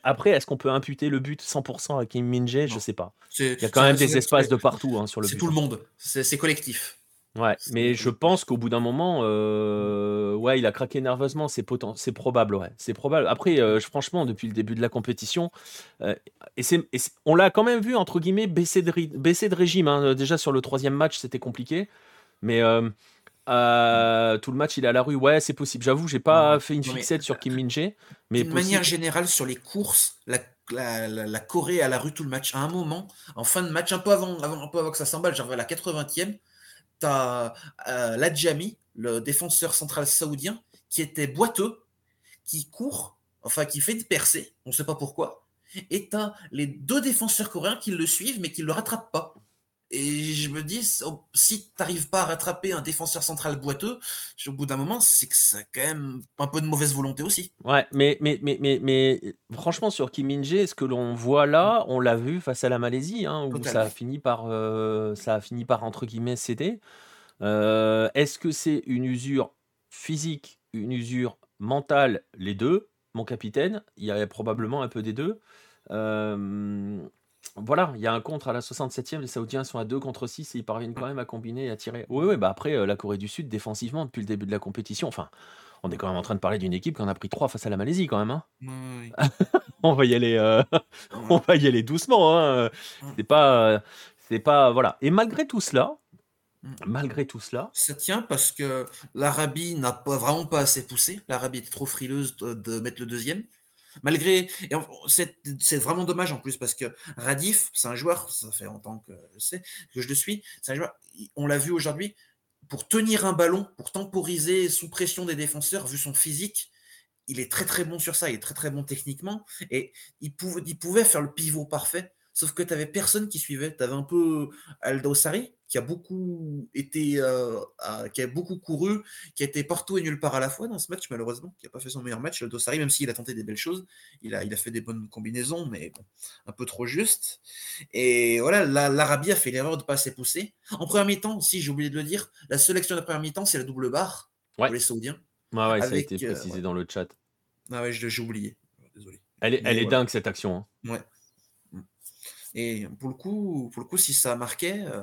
après, est-ce qu'on peut imputer le but 100% à Kim Min Je sais pas. Il y a quand même des espaces de partout hein, sur le. C'est tout le monde. C'est collectif. Ouais, mais je pense qu'au bout d'un moment, euh, ouais, il a craqué nerveusement, c'est c'est probable, ouais, c'est probable. Après, euh, franchement, depuis le début de la compétition, euh, et c'est, on l'a quand même vu entre guillemets baisser de, baisser de régime. Hein. Déjà sur le troisième match, c'était compliqué, mais tout le match, il est à la rue. Ouais, c'est possible. J'avoue, j'ai pas fait une fixette sur Kim Min Jae, mais de manière générale, sur les courses, la, la, la, Corée à la rue tout le match. À un moment, en fin de match, un peu avant, avant, un peu avant que ça s'emballe, genre à la 80e tu as euh, Ladjami, le défenseur central saoudien, qui était boiteux, qui court, enfin qui fait une percée, on ne sait pas pourquoi. Et tu as les deux défenseurs coréens qui le suivent, mais qui ne le rattrapent pas. Et je me dis, si tu n'arrives pas à rattraper un défenseur central boiteux, au bout d'un moment, c'est que c'est quand même un peu de mauvaise volonté aussi. Ouais, mais, mais, mais, mais, mais franchement, sur Kim min ce que l'on voit là, on l'a vu face à la Malaisie, hein, où ça a, fini par, euh, ça a fini par, entre guillemets, céder. Euh, est-ce que c'est une usure physique, une usure mentale, les deux? Mon capitaine, il y a probablement un peu des deux. Euh, voilà, il y a un contre à la 67e, les Saoudiens sont à 2 contre 6 et ils parviennent quand même à combiner et à tirer. Oui, oui, bah après, euh, la Corée du Sud, défensivement, depuis le début de la compétition, enfin, on est quand même en train de parler d'une équipe qui en a pris 3 face à la Malaisie quand même. Hein. on, va y aller, euh, on va y aller doucement. Hein. C'est pas, c'est pas, voilà. Et malgré tout cela, mm. malgré tout cela, Ça tient parce que l'Arabie n'a pas vraiment pas assez poussé. L'Arabie était trop frileuse de mettre le deuxième. Malgré. C'est vraiment dommage en plus parce que Radif, c'est un joueur, ça fait longtemps que je que je le suis, c'est un joueur, on l'a vu aujourd'hui, pour tenir un ballon, pour temporiser sous pression des défenseurs, vu son physique, il est très très bon sur ça, il est très très bon techniquement, et il pouvait faire le pivot parfait. Sauf que tu avais personne qui suivait. Tu avais un peu Aldo Sari, qui a beaucoup été, euh, qui a beaucoup couru, qui a été partout et nulle part à la fois dans ce match, malheureusement, qui n'a pas fait son meilleur match. Aldo Sari, même s'il a tenté des belles choses, il a, il a fait des bonnes combinaisons, mais un peu trop juste. Et voilà, l'Arabie a fait l'erreur de ne pas assez pousser. En première mi-temps, si j'ai oublié de le dire, la sélection de la première mi-temps, c'est la double barre pour les Saoudiens. Ouais, ouais, ça a été euh, précisé dans le chat. Ah ouais, j'ai oublié. Désolé. Elle est, elle est dingue cette action. Hein. Ouais. Et pour le coup, pour le coup si ça marquait, euh,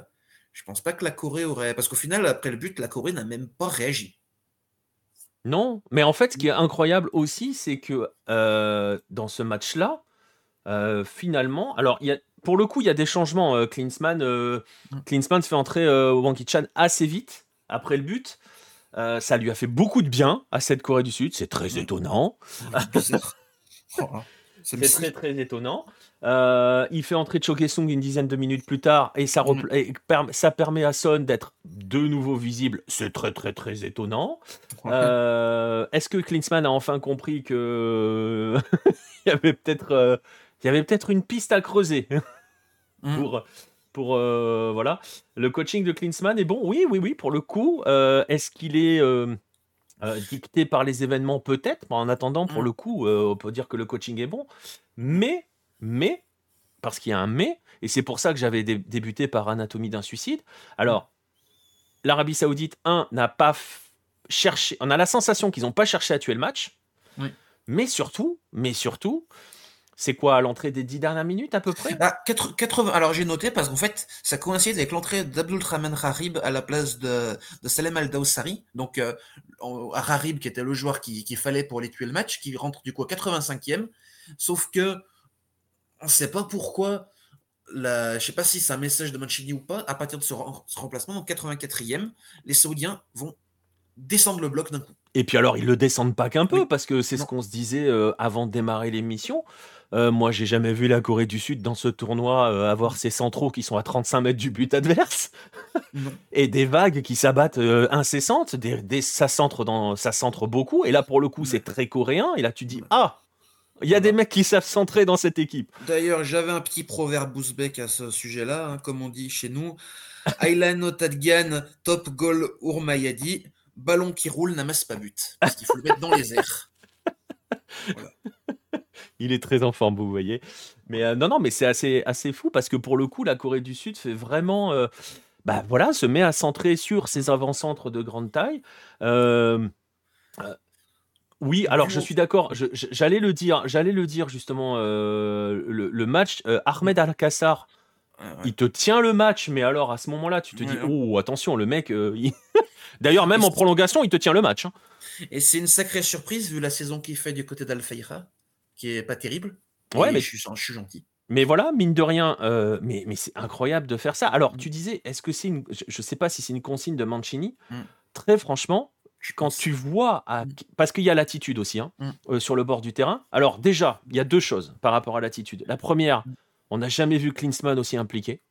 je pense pas que la Corée aurait. Parce qu'au final, après le but, la Corée n'a même pas réagi. Non, mais en fait, ce qui est incroyable aussi, c'est que euh, dans ce match-là, euh, finalement, alors y a, pour le coup, il y a des changements. Klinsmann, mm. Klinsmann se fait entrer Wang Chan assez vite après le but. ça lui a fait beaucoup de bien à cette Corée du Sud. C'est très mm. étonnant. Oh, c'est très très étonnant. Euh, il fait entrer Sung une dizaine de minutes plus tard et ça, mm. ça permet à Son d'être de nouveau visible. C'est très très très étonnant. Euh, est-ce que Klinsmann a enfin compris que il y avait peut-être euh, il y avait peut-être une piste à creuser Mm. pour, voilà. Le coaching de Klinsmann est bon. Oui, oui, oui. Pour le coup, est-ce qu'il est dicté par les événements Peut-être? En attendant, pour Mm. le coup, on peut dire que le coaching est bon. Mais, mais, parce qu'il y a un mais, et c'est pour ça que j'avais dé- débuté par Anatomie d'un suicide. Alors, l'Arabie Saoudite, un, n'a pas cherché. On a la sensation qu'ils n'ont pas cherché à tuer le match. Oui. Mais surtout, mais surtout, c'est quoi à l'entrée des dix dernières minutes à peu près? Ah, 4 80, alors j'ai noté parce qu'en fait, ça coïncide avec l'entrée d'Abdul Rahman Harib à la place de, de Salem Al Dawsari. Donc, euh, Harib, qui était le joueur qui- qu'il fallait pour les tuer le match, qui rentre du coup à 85e. Sauf que, on sait pas pourquoi, la, je sais pas si c'est un message de Mancini ou pas, à partir de ce, remplacement, donc 84e, les Saoudiens vont descendre le bloc d'un coup. Et puis alors, ils le descendent pas qu'un peu, Oui. parce que c'est ce qu'on se disait euh, avant de démarrer l'émission. Euh, moi, j'ai jamais vu la Corée du Sud dans ce tournoi euh, avoir ses centraux qui sont à 35 mètres du but adverse Non. et des vagues qui s'abattent euh, incessantes. Des, des- ça, centre dans, ça centre beaucoup. Et là, pour le coup, c'est très coréen. Et là, tu dis Ah, il y a des mecs qui savent centrer dans cette équipe. D'ailleurs, j'avais un petit proverbe ouzbek à ce sujet-là, hein, comme on dit chez nous. Aylan Tadgan, top goal Urmayadi, ballon qui roule n'amasse pas but. Parce qu'il faut le mettre dans les airs. Il est très en forme, vous voyez. Mais euh, non, non, mais c'est assez, assez fou parce que pour le coup, la Corée du Sud fait vraiment. euh, bah voilà, se met à centrer sur ses avant-centres de grande taille. Euh, oui, alors je suis d'accord. J'allais le dire, j'allais le dire justement. euh, le, le match, euh, Ahmed Al-Kassar, Ouais, ouais. il te tient le match, mais alors à ce moment-là, tu te dis, Ouais, oh attention, le mec. euh, il- D'ailleurs, même en prolongation, il te tient le match. hein. Et c'est une sacrée surprise vu la saison qu'il fait du côté d'Al Fayra, qui est pas terrible. Ouais, Et mais- je suis, je suis gentil. Mais voilà, mine de rien, euh, mais, mais c'est incroyable de faire ça. Alors, tu disais, est-ce que c'est une. Je ne sais pas si c'est une consigne de Mancini. Mm. Très franchement, quand tu vois. À... Mm. Parce qu'il y a l'attitude aussi, hein, Mm. euh, sur le bord du terrain. Alors, déjà, il y a deux choses par rapport à l'attitude. La première, Mm. on n'a jamais vu Klinsmann aussi impliqué.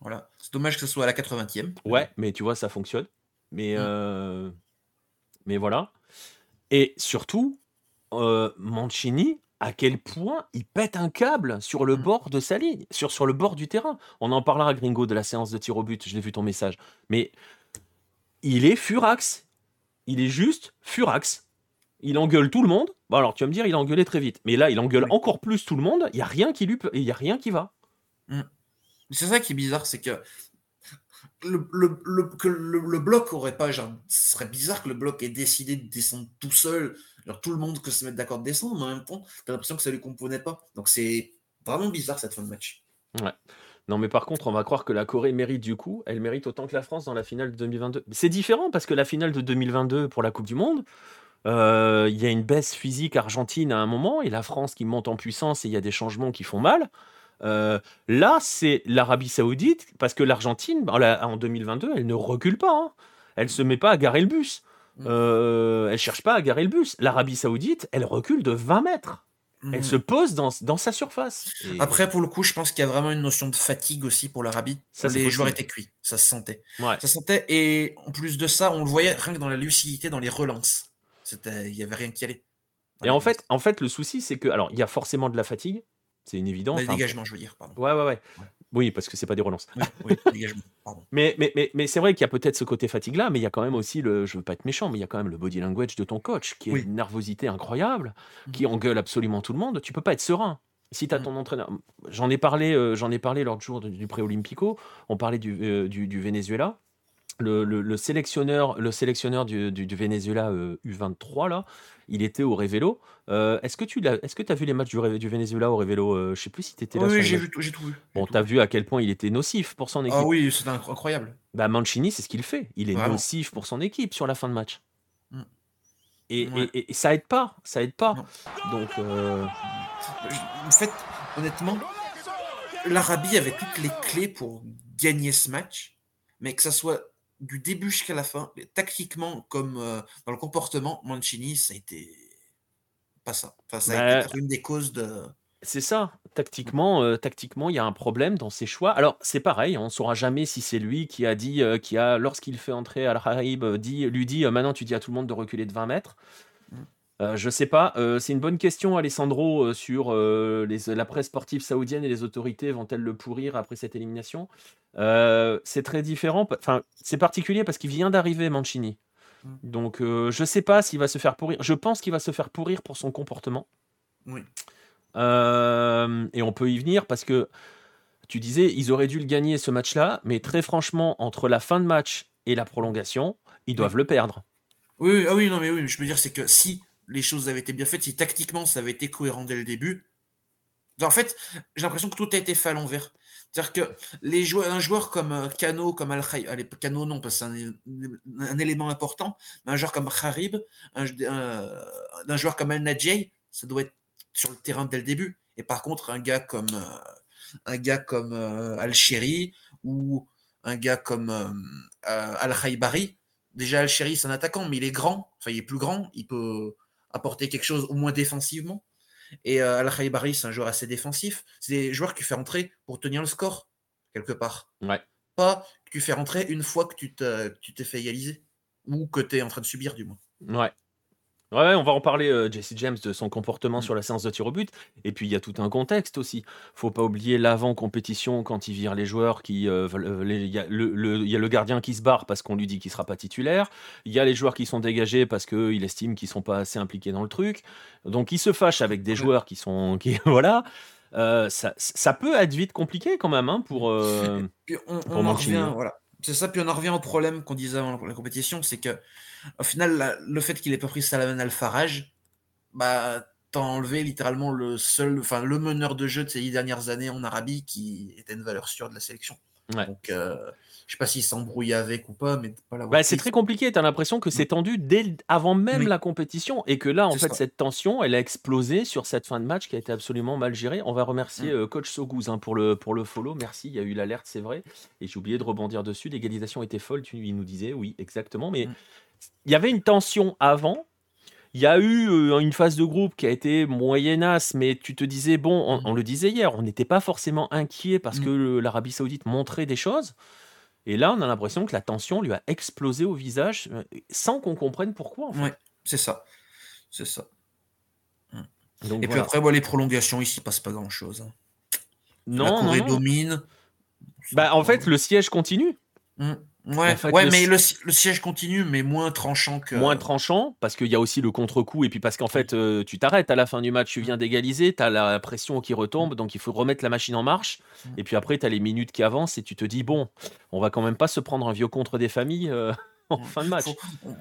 Voilà. C'est dommage que ce soit à la 80e. Ouais, mais tu vois, ça fonctionne. Mais, Mm. euh, mais voilà. Et surtout, euh, Mancini, à quel point il pète un câble sur le bord de sa ligne, sur, sur le bord du terrain. On en parlera, Gringo, de la séance de tir au but. Je l'ai vu ton message. Mais il est furax. Il est juste furax. Il engueule tout le monde. Bon, alors, tu vas me dire, il a engueulé très vite. Mais là, il engueule Oui. encore plus tout le monde. Il n'y a rien qui lui il y a rien qui va. C'est ça qui est bizarre, c'est que le, le, le- que le, le bloc aurait pas, genre, ce serait bizarre que le bloc ait décidé de descendre tout seul, genre tout le monde que se mette d'accord de descendre, mais en même temps, t'as l'impression que ça lui convenait pas. Donc c'est vraiment bizarre cette fin de match. Non, mais par contre, on va croire que la Corée mérite du coup, elle mérite autant que la France dans la finale de 2022. C'est différent parce que la finale de 2022 pour la Coupe du Monde, euh, il y a une baisse physique argentine à un moment et la France qui monte en puissance et il y a des changements qui font mal. Euh, là, c'est l'Arabie Saoudite parce que l'Argentine, en la- en 2022, elle ne recule pas. hein. Elle se met pas à garer le bus. Mm. Euh, elle cherche pas à garer le bus. L'Arabie Saoudite, elle recule de 20 mètres. Elle Mhm. se pose dans, dans sa surface. Et- Après, pour le coup, je pense qu'il y a vraiment une notion de fatigue aussi pour l'Arabie. Les joueurs étaient cuits, ça se sentait. Ouais. Ça se sentait, et en plus de ça, on le voyait rien que dans la lucidité, dans les relances. Il y avait rien qui allait. Et en fait, en fait, le souci, c'est que, alors, il y a forcément de la fatigue, c'est une évidence. les hein. dégagements, je veux dire, pardon. Ouais, ouais, ouais. Ouais. Oui, parce que c'est pas des relances. Oui, oui, les dégagements, pardon. Mais, mais, mais, mais c'est vrai qu'il y a peut-être ce côté fatigue-là, mais il y a quand même aussi le. Je veux pas être méchant, mais il y a quand même le body language de ton coach, qui est Oui. une nervosité incroyable, qui Mhm. engueule absolument tout le monde. Tu peux pas être serein. Si tu as Mhm. ton entraîneur. J'en ai parlé, euh, j'en ai parlé l'autre jour du, du pré-olympico. On parlait du, euh, du, du Venezuela. Le, le- le sélectionneur, le sélectionneur du, du- du Venezuela euh, U23, là, il était au Révélo. Euh, est-ce que tu l'as, est-ce que as vu les matchs du, du Venezuela au Révélo Euh, Je sais plus si tu étais là. Oui, j'ai vu, tout- j'ai tout vu. Bon, tu as vu. à quel point il était nocif pour son équipe. Ah oui, inc- incroyable. Bah, Mancini, c'est ce qu'il fait. Il est Vraiment. nocif pour son équipe sur la fin de match. Mm. Et, Ouais. et- et- et ça aide pas, ça aide pas. Non. Donc, euh, En fait, honnêtement, l'Arabie avait toutes les clés pour gagner ce match, mais que ça soit du début jusqu'à la fin, tactiquement comme euh, dans le comportement, Mancini, ça a été pas ça. Enfin, ça a Bah, été peut-être une des causes de. c'est ça. Tactiquement, euh, tactiquement, il y a un problème dans ses choix. Alors, c'est pareil, on ne saura jamais si c'est lui qui a dit, euh, qui a, lorsqu'il fait entrer Al-Harib, euh, dit, lui dit, euh, maintenant tu dis à tout le monde de reculer de 20 mètres. Euh, je sais pas, euh, c'est une bonne question, Alessandro, euh, sur les, la presse sportive saoudienne et les autorités vont-elles le pourrir après cette élimination C'est très différent, enfin, c'est particulier parce qu'il vient d'arriver, Mancini. Mm. Donc, je sais pas s'il va se faire pourrir. Je pense qu'il va se faire pourrir pour son comportement. Oui. et on peut y venir parce que tu disais, ils auraient dû le gagner ce match-là, mais très franchement, entre la fin de match et la prolongation, ils doivent le perdre. Oui, ah oui, non, mais oui, je veux dire, c'est que si les choses avaient été bien faites, si tactiquement ça avait été cohérent dès le début. En fait, j'ai l'impression que tout a été fait à l'envers. C'est-à-dire que les joueurs, un joueur comme Cano, comme al allez, Cano non, parce que c'est un, élément important, un joueur comme Kharib, un, joueur comme Al Nadjei, ça doit être sur le terrain dès le début. Et par contre, un gars comme euh, un gars comme euh, al ou un gars comme euh, Al Khaibari, déjà Al c'est un attaquant, mais il est grand, enfin il est plus grand, il peut apporter quelque chose au moins défensivement. Et euh, Al Khaibari, c'est un joueur assez défensif. C'est des joueurs qui fait rentrer pour tenir le score, quelque part. Ouais. Pas que tu fais rentrer une fois que tu t'es fait égaliser. Ou que tu es en train de subir, du moins. Ouais. Ouais, on va en parler, euh, Jesse James, de son comportement mm. sur la séance de tir au but. Et puis, il y a tout un contexte aussi. faut pas oublier l'avant-compétition quand il vire les joueurs. qui euh, euh, Il y, a le gardien qui se barre parce qu'on lui dit qu'il sera pas titulaire. Il y a les joueurs qui sont dégagés parce qu'il estime qu'ils sont pas assez impliqués dans le truc. Donc, il se fâche avec des joueurs qui sont. Qui, voilà. ça, peut être vite compliqué quand même hein, pour, on, en revient, hein. voilà. C'est ça, puis on en revient au problème qu'on disait avant la compétition, c'est que au final, le fait qu'il ait pas pris Salman Al-Faraj, bah, t'as enlevé littéralement le seul, enfin, le meneur de jeu de ces dix dernières années en Arabie qui était une valeur sûre de la sélection. Donc, euh, je sais pas s'il s'embrouille avec ou pas, mais pas bah, C'est très compliqué. Tu as l'impression que c'est mm. tendu dès avant même la compétition et que là, en fait, cette tension, elle a explosé sur cette fin de match qui a été absolument mal gérée. On va remercier mm. euh, coach Sogouz hein, pour, le, pour le follow. Merci. Il y a eu l'alerte, c'est vrai. Et j'ai oublié de rebondir dessus. L'égalisation était folle. Tu, il nous disait, oui, exactement. Mais mm il y avait une tension avant. Il y a eu euh, une phase de groupe qui a été moyennasse, mais tu te disais, bon, on, le disait hier, on n'était pas forcément inquiet parce que l'Arabie Saoudite montrait des choses. Et là, on a l'impression que la tension lui a explosé au visage euh, sans qu'on comprenne pourquoi. En c'est ça. C'est ça. Mm. et puis après, les prolongations, ici, il ne passe pas grand-chose. Hein. Non, la Corée domine. Bah, en fait, le siège continue. Mm. Ouais, ouais mais le, siège continue, mais moins tranchant que. Moins tranchant, parce qu'il y a aussi le contre-coup, et puis parce qu'en fait, euh, tu t'arrêtes à la fin du match, tu viens d'égaliser, tu as la pression qui retombe, mm. donc il faut remettre la machine en marche, mm. et puis après, tu as les minutes qui avancent, et tu te dis, bon, on va quand même pas se prendre un vieux contre des familles euh, en mm. fin de match.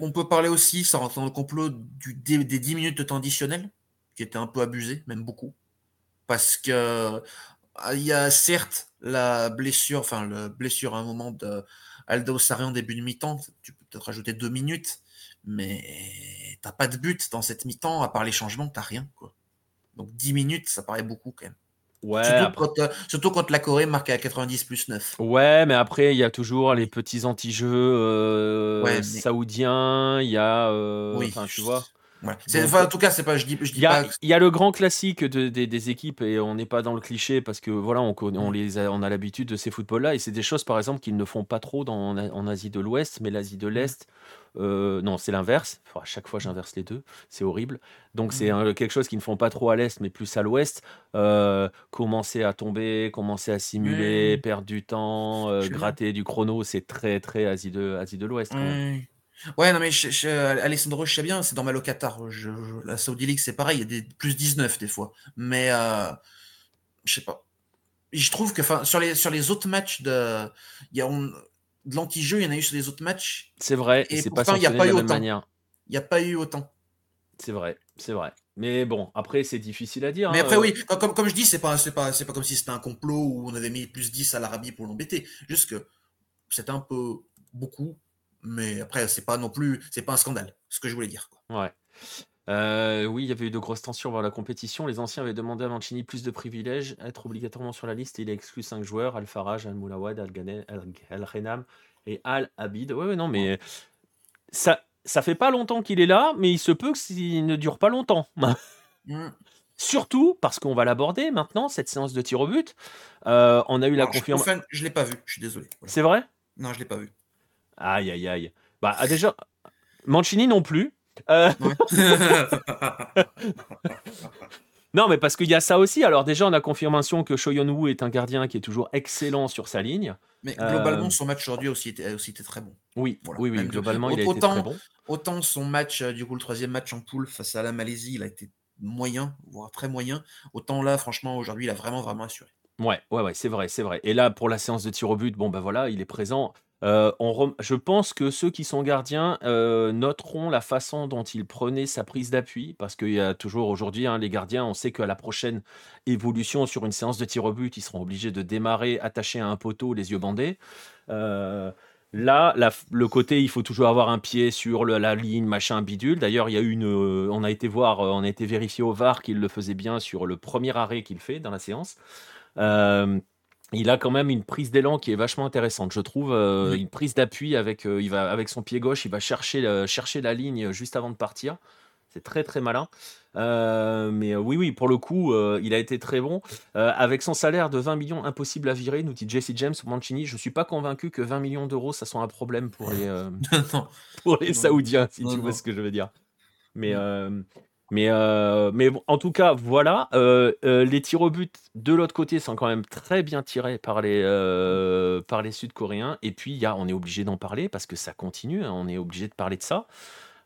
on peut parler aussi, ça rentre dans le complot, du, des, des 10 minutes de temps additionnel, qui était un peu abusé, même beaucoup. Parce que il y a certes la blessure, enfin, la blessure à un moment de Aldo Sarri en début de mi-temps, tu peux peut-être rajouter deux minutes, mais t'as pas de but dans cette mi-temps, à part les changements, t'as rien. Quoi. Donc 10 minutes, ça paraît beaucoup quand même. Ouais, surtout, quand, la Corée marque à 90 plus 9. Ouais, mais après, il y a toujours les petits anti-jeux euh, saoudiens, il y a. Euh, oui, tu vois en tout cas, c'est pas. Je dis, il y, a, y a le grand classique des équipes et on n'est pas dans le cliché parce que voilà, on, on mm. les a, on a l'habitude de ces footballs-là et c'est des choses par exemple qu'ils ne font pas trop dans, en Asie de l'Ouest, mais l'Asie de mm. l'Est, euh, non, c'est l'inverse. à chaque fois, j'inverse les deux, c'est horrible. Donc c'est mm. quelque chose qu'ils ne font pas trop à l'Est, mais plus à l'Ouest. Euh, commencer à tomber, commencer à simuler, perdre du temps, euh, gratter du chrono, c'est très très Asie de Asie de l'Ouest. Ouais, non, mais Alessandro, je sais bien, c'est dans au Qatar. la Saudi League, c'est pareil, il y a des plus 19 des fois. Mais euh, je sais pas. Je trouve que sur les, sur les autres matchs de, y a, de l'anti-jeu, il y en a eu sur les autres matchs. C'est vrai, et c'est pas il n'y a pas eu autant. Il n'y a pas eu autant. C'est vrai, c'est vrai. Mais bon, après, c'est difficile à dire. Mais après, hein, oui, euh. comme, comme je dis, c'est pas, pas, pas comme si c'était un complot où on avait mis plus 10 à l'Arabie pour l'embêter. Juste que c'était un peu beaucoup mais après, c'est pas non plus, c'est pas un scandale, ce que je voulais dire. Ouais. Euh, oui, il y avait eu de grosses tensions dans la compétition. Les anciens avaient demandé à Mancini plus de privilèges, être obligatoirement sur la liste. il a exclu cinq joueurs Al Faraj, Al Moulawad, Al, Al Renam et Al Abid. Ouais, ouais, non, mais ça, ça fait pas longtemps qu'il est là, mais il se peut qu'il ne dure pas longtemps. Mm. Surtout parce qu'on va l'aborder maintenant, cette séance de tir au but. Euh, on a eu la confirmation. Je, je l'ai pas vu, je suis désolé. C'est vrai? Non, je l'ai pas vu. Aïe, aïe, aïe. Bah, ah, déjà, Mancini non plus. Euh, non, mais parce qu'il y a ça aussi. Alors déjà, on a confirmation que Shoyon Woo est un gardien qui est toujours excellent sur sa ligne. Mais globalement, son match aujourd'hui aussi était, aussi très bon. Oui, oui, oui, globalement, il a été très bon. Autant son match, du coup, le troisième match en poule face à la Malaisie, il a été moyen, voire très moyen. Autant là, franchement, aujourd'hui, il a vraiment, vraiment assuré. Ouais, ouais, ouais, c'est vrai, c'est vrai. Et là, pour la séance de tir au but, bon, ben voilà, il est présent. Euh, Je pense que ceux qui sont gardiens euh, noteront la façon dont il prenait sa prise d'appui, parce qu'il y a toujours aujourd'hui, hein, les gardiens, on sait qu'à la prochaine évolution sur une séance de tir au but, ils seront obligés de démarrer attachés à un poteau, les yeux bandés. Euh, Là, le côté, il faut toujours avoir un pied sur la ligne, machin, bidule. D'ailleurs, il y a une, on a été voir, on a été vérifié au VAR qu'il le faisait bien sur le premier arrêt qu'il fait dans la séance. Euh, il a quand même une prise d'élan qui est vachement intéressante, je trouve. Une prise d'appui avec, il va avec son pied gauche, il va chercher, chercher la ligne juste avant de partir. C'est très très malin. Euh, mais euh, oui, oui, pour le coup, euh, il a été très bon. avec son salaire de 20 millions impossible à virer, nous dit Jesse James Mancini, je suis pas convaincu que 20 millions d'euros, ça soit un problème pour les, pour les Saoudiens, si tu vois ce que je veux dire. Mais, mais, mais en tout cas, voilà. les tirs au but de l'autre côté sont quand même très bien tirés par les, par les Sud-Coréens. Et puis, y a, on est obligé d'en parler parce que ça continue, hein, on est obligé de parler de ça.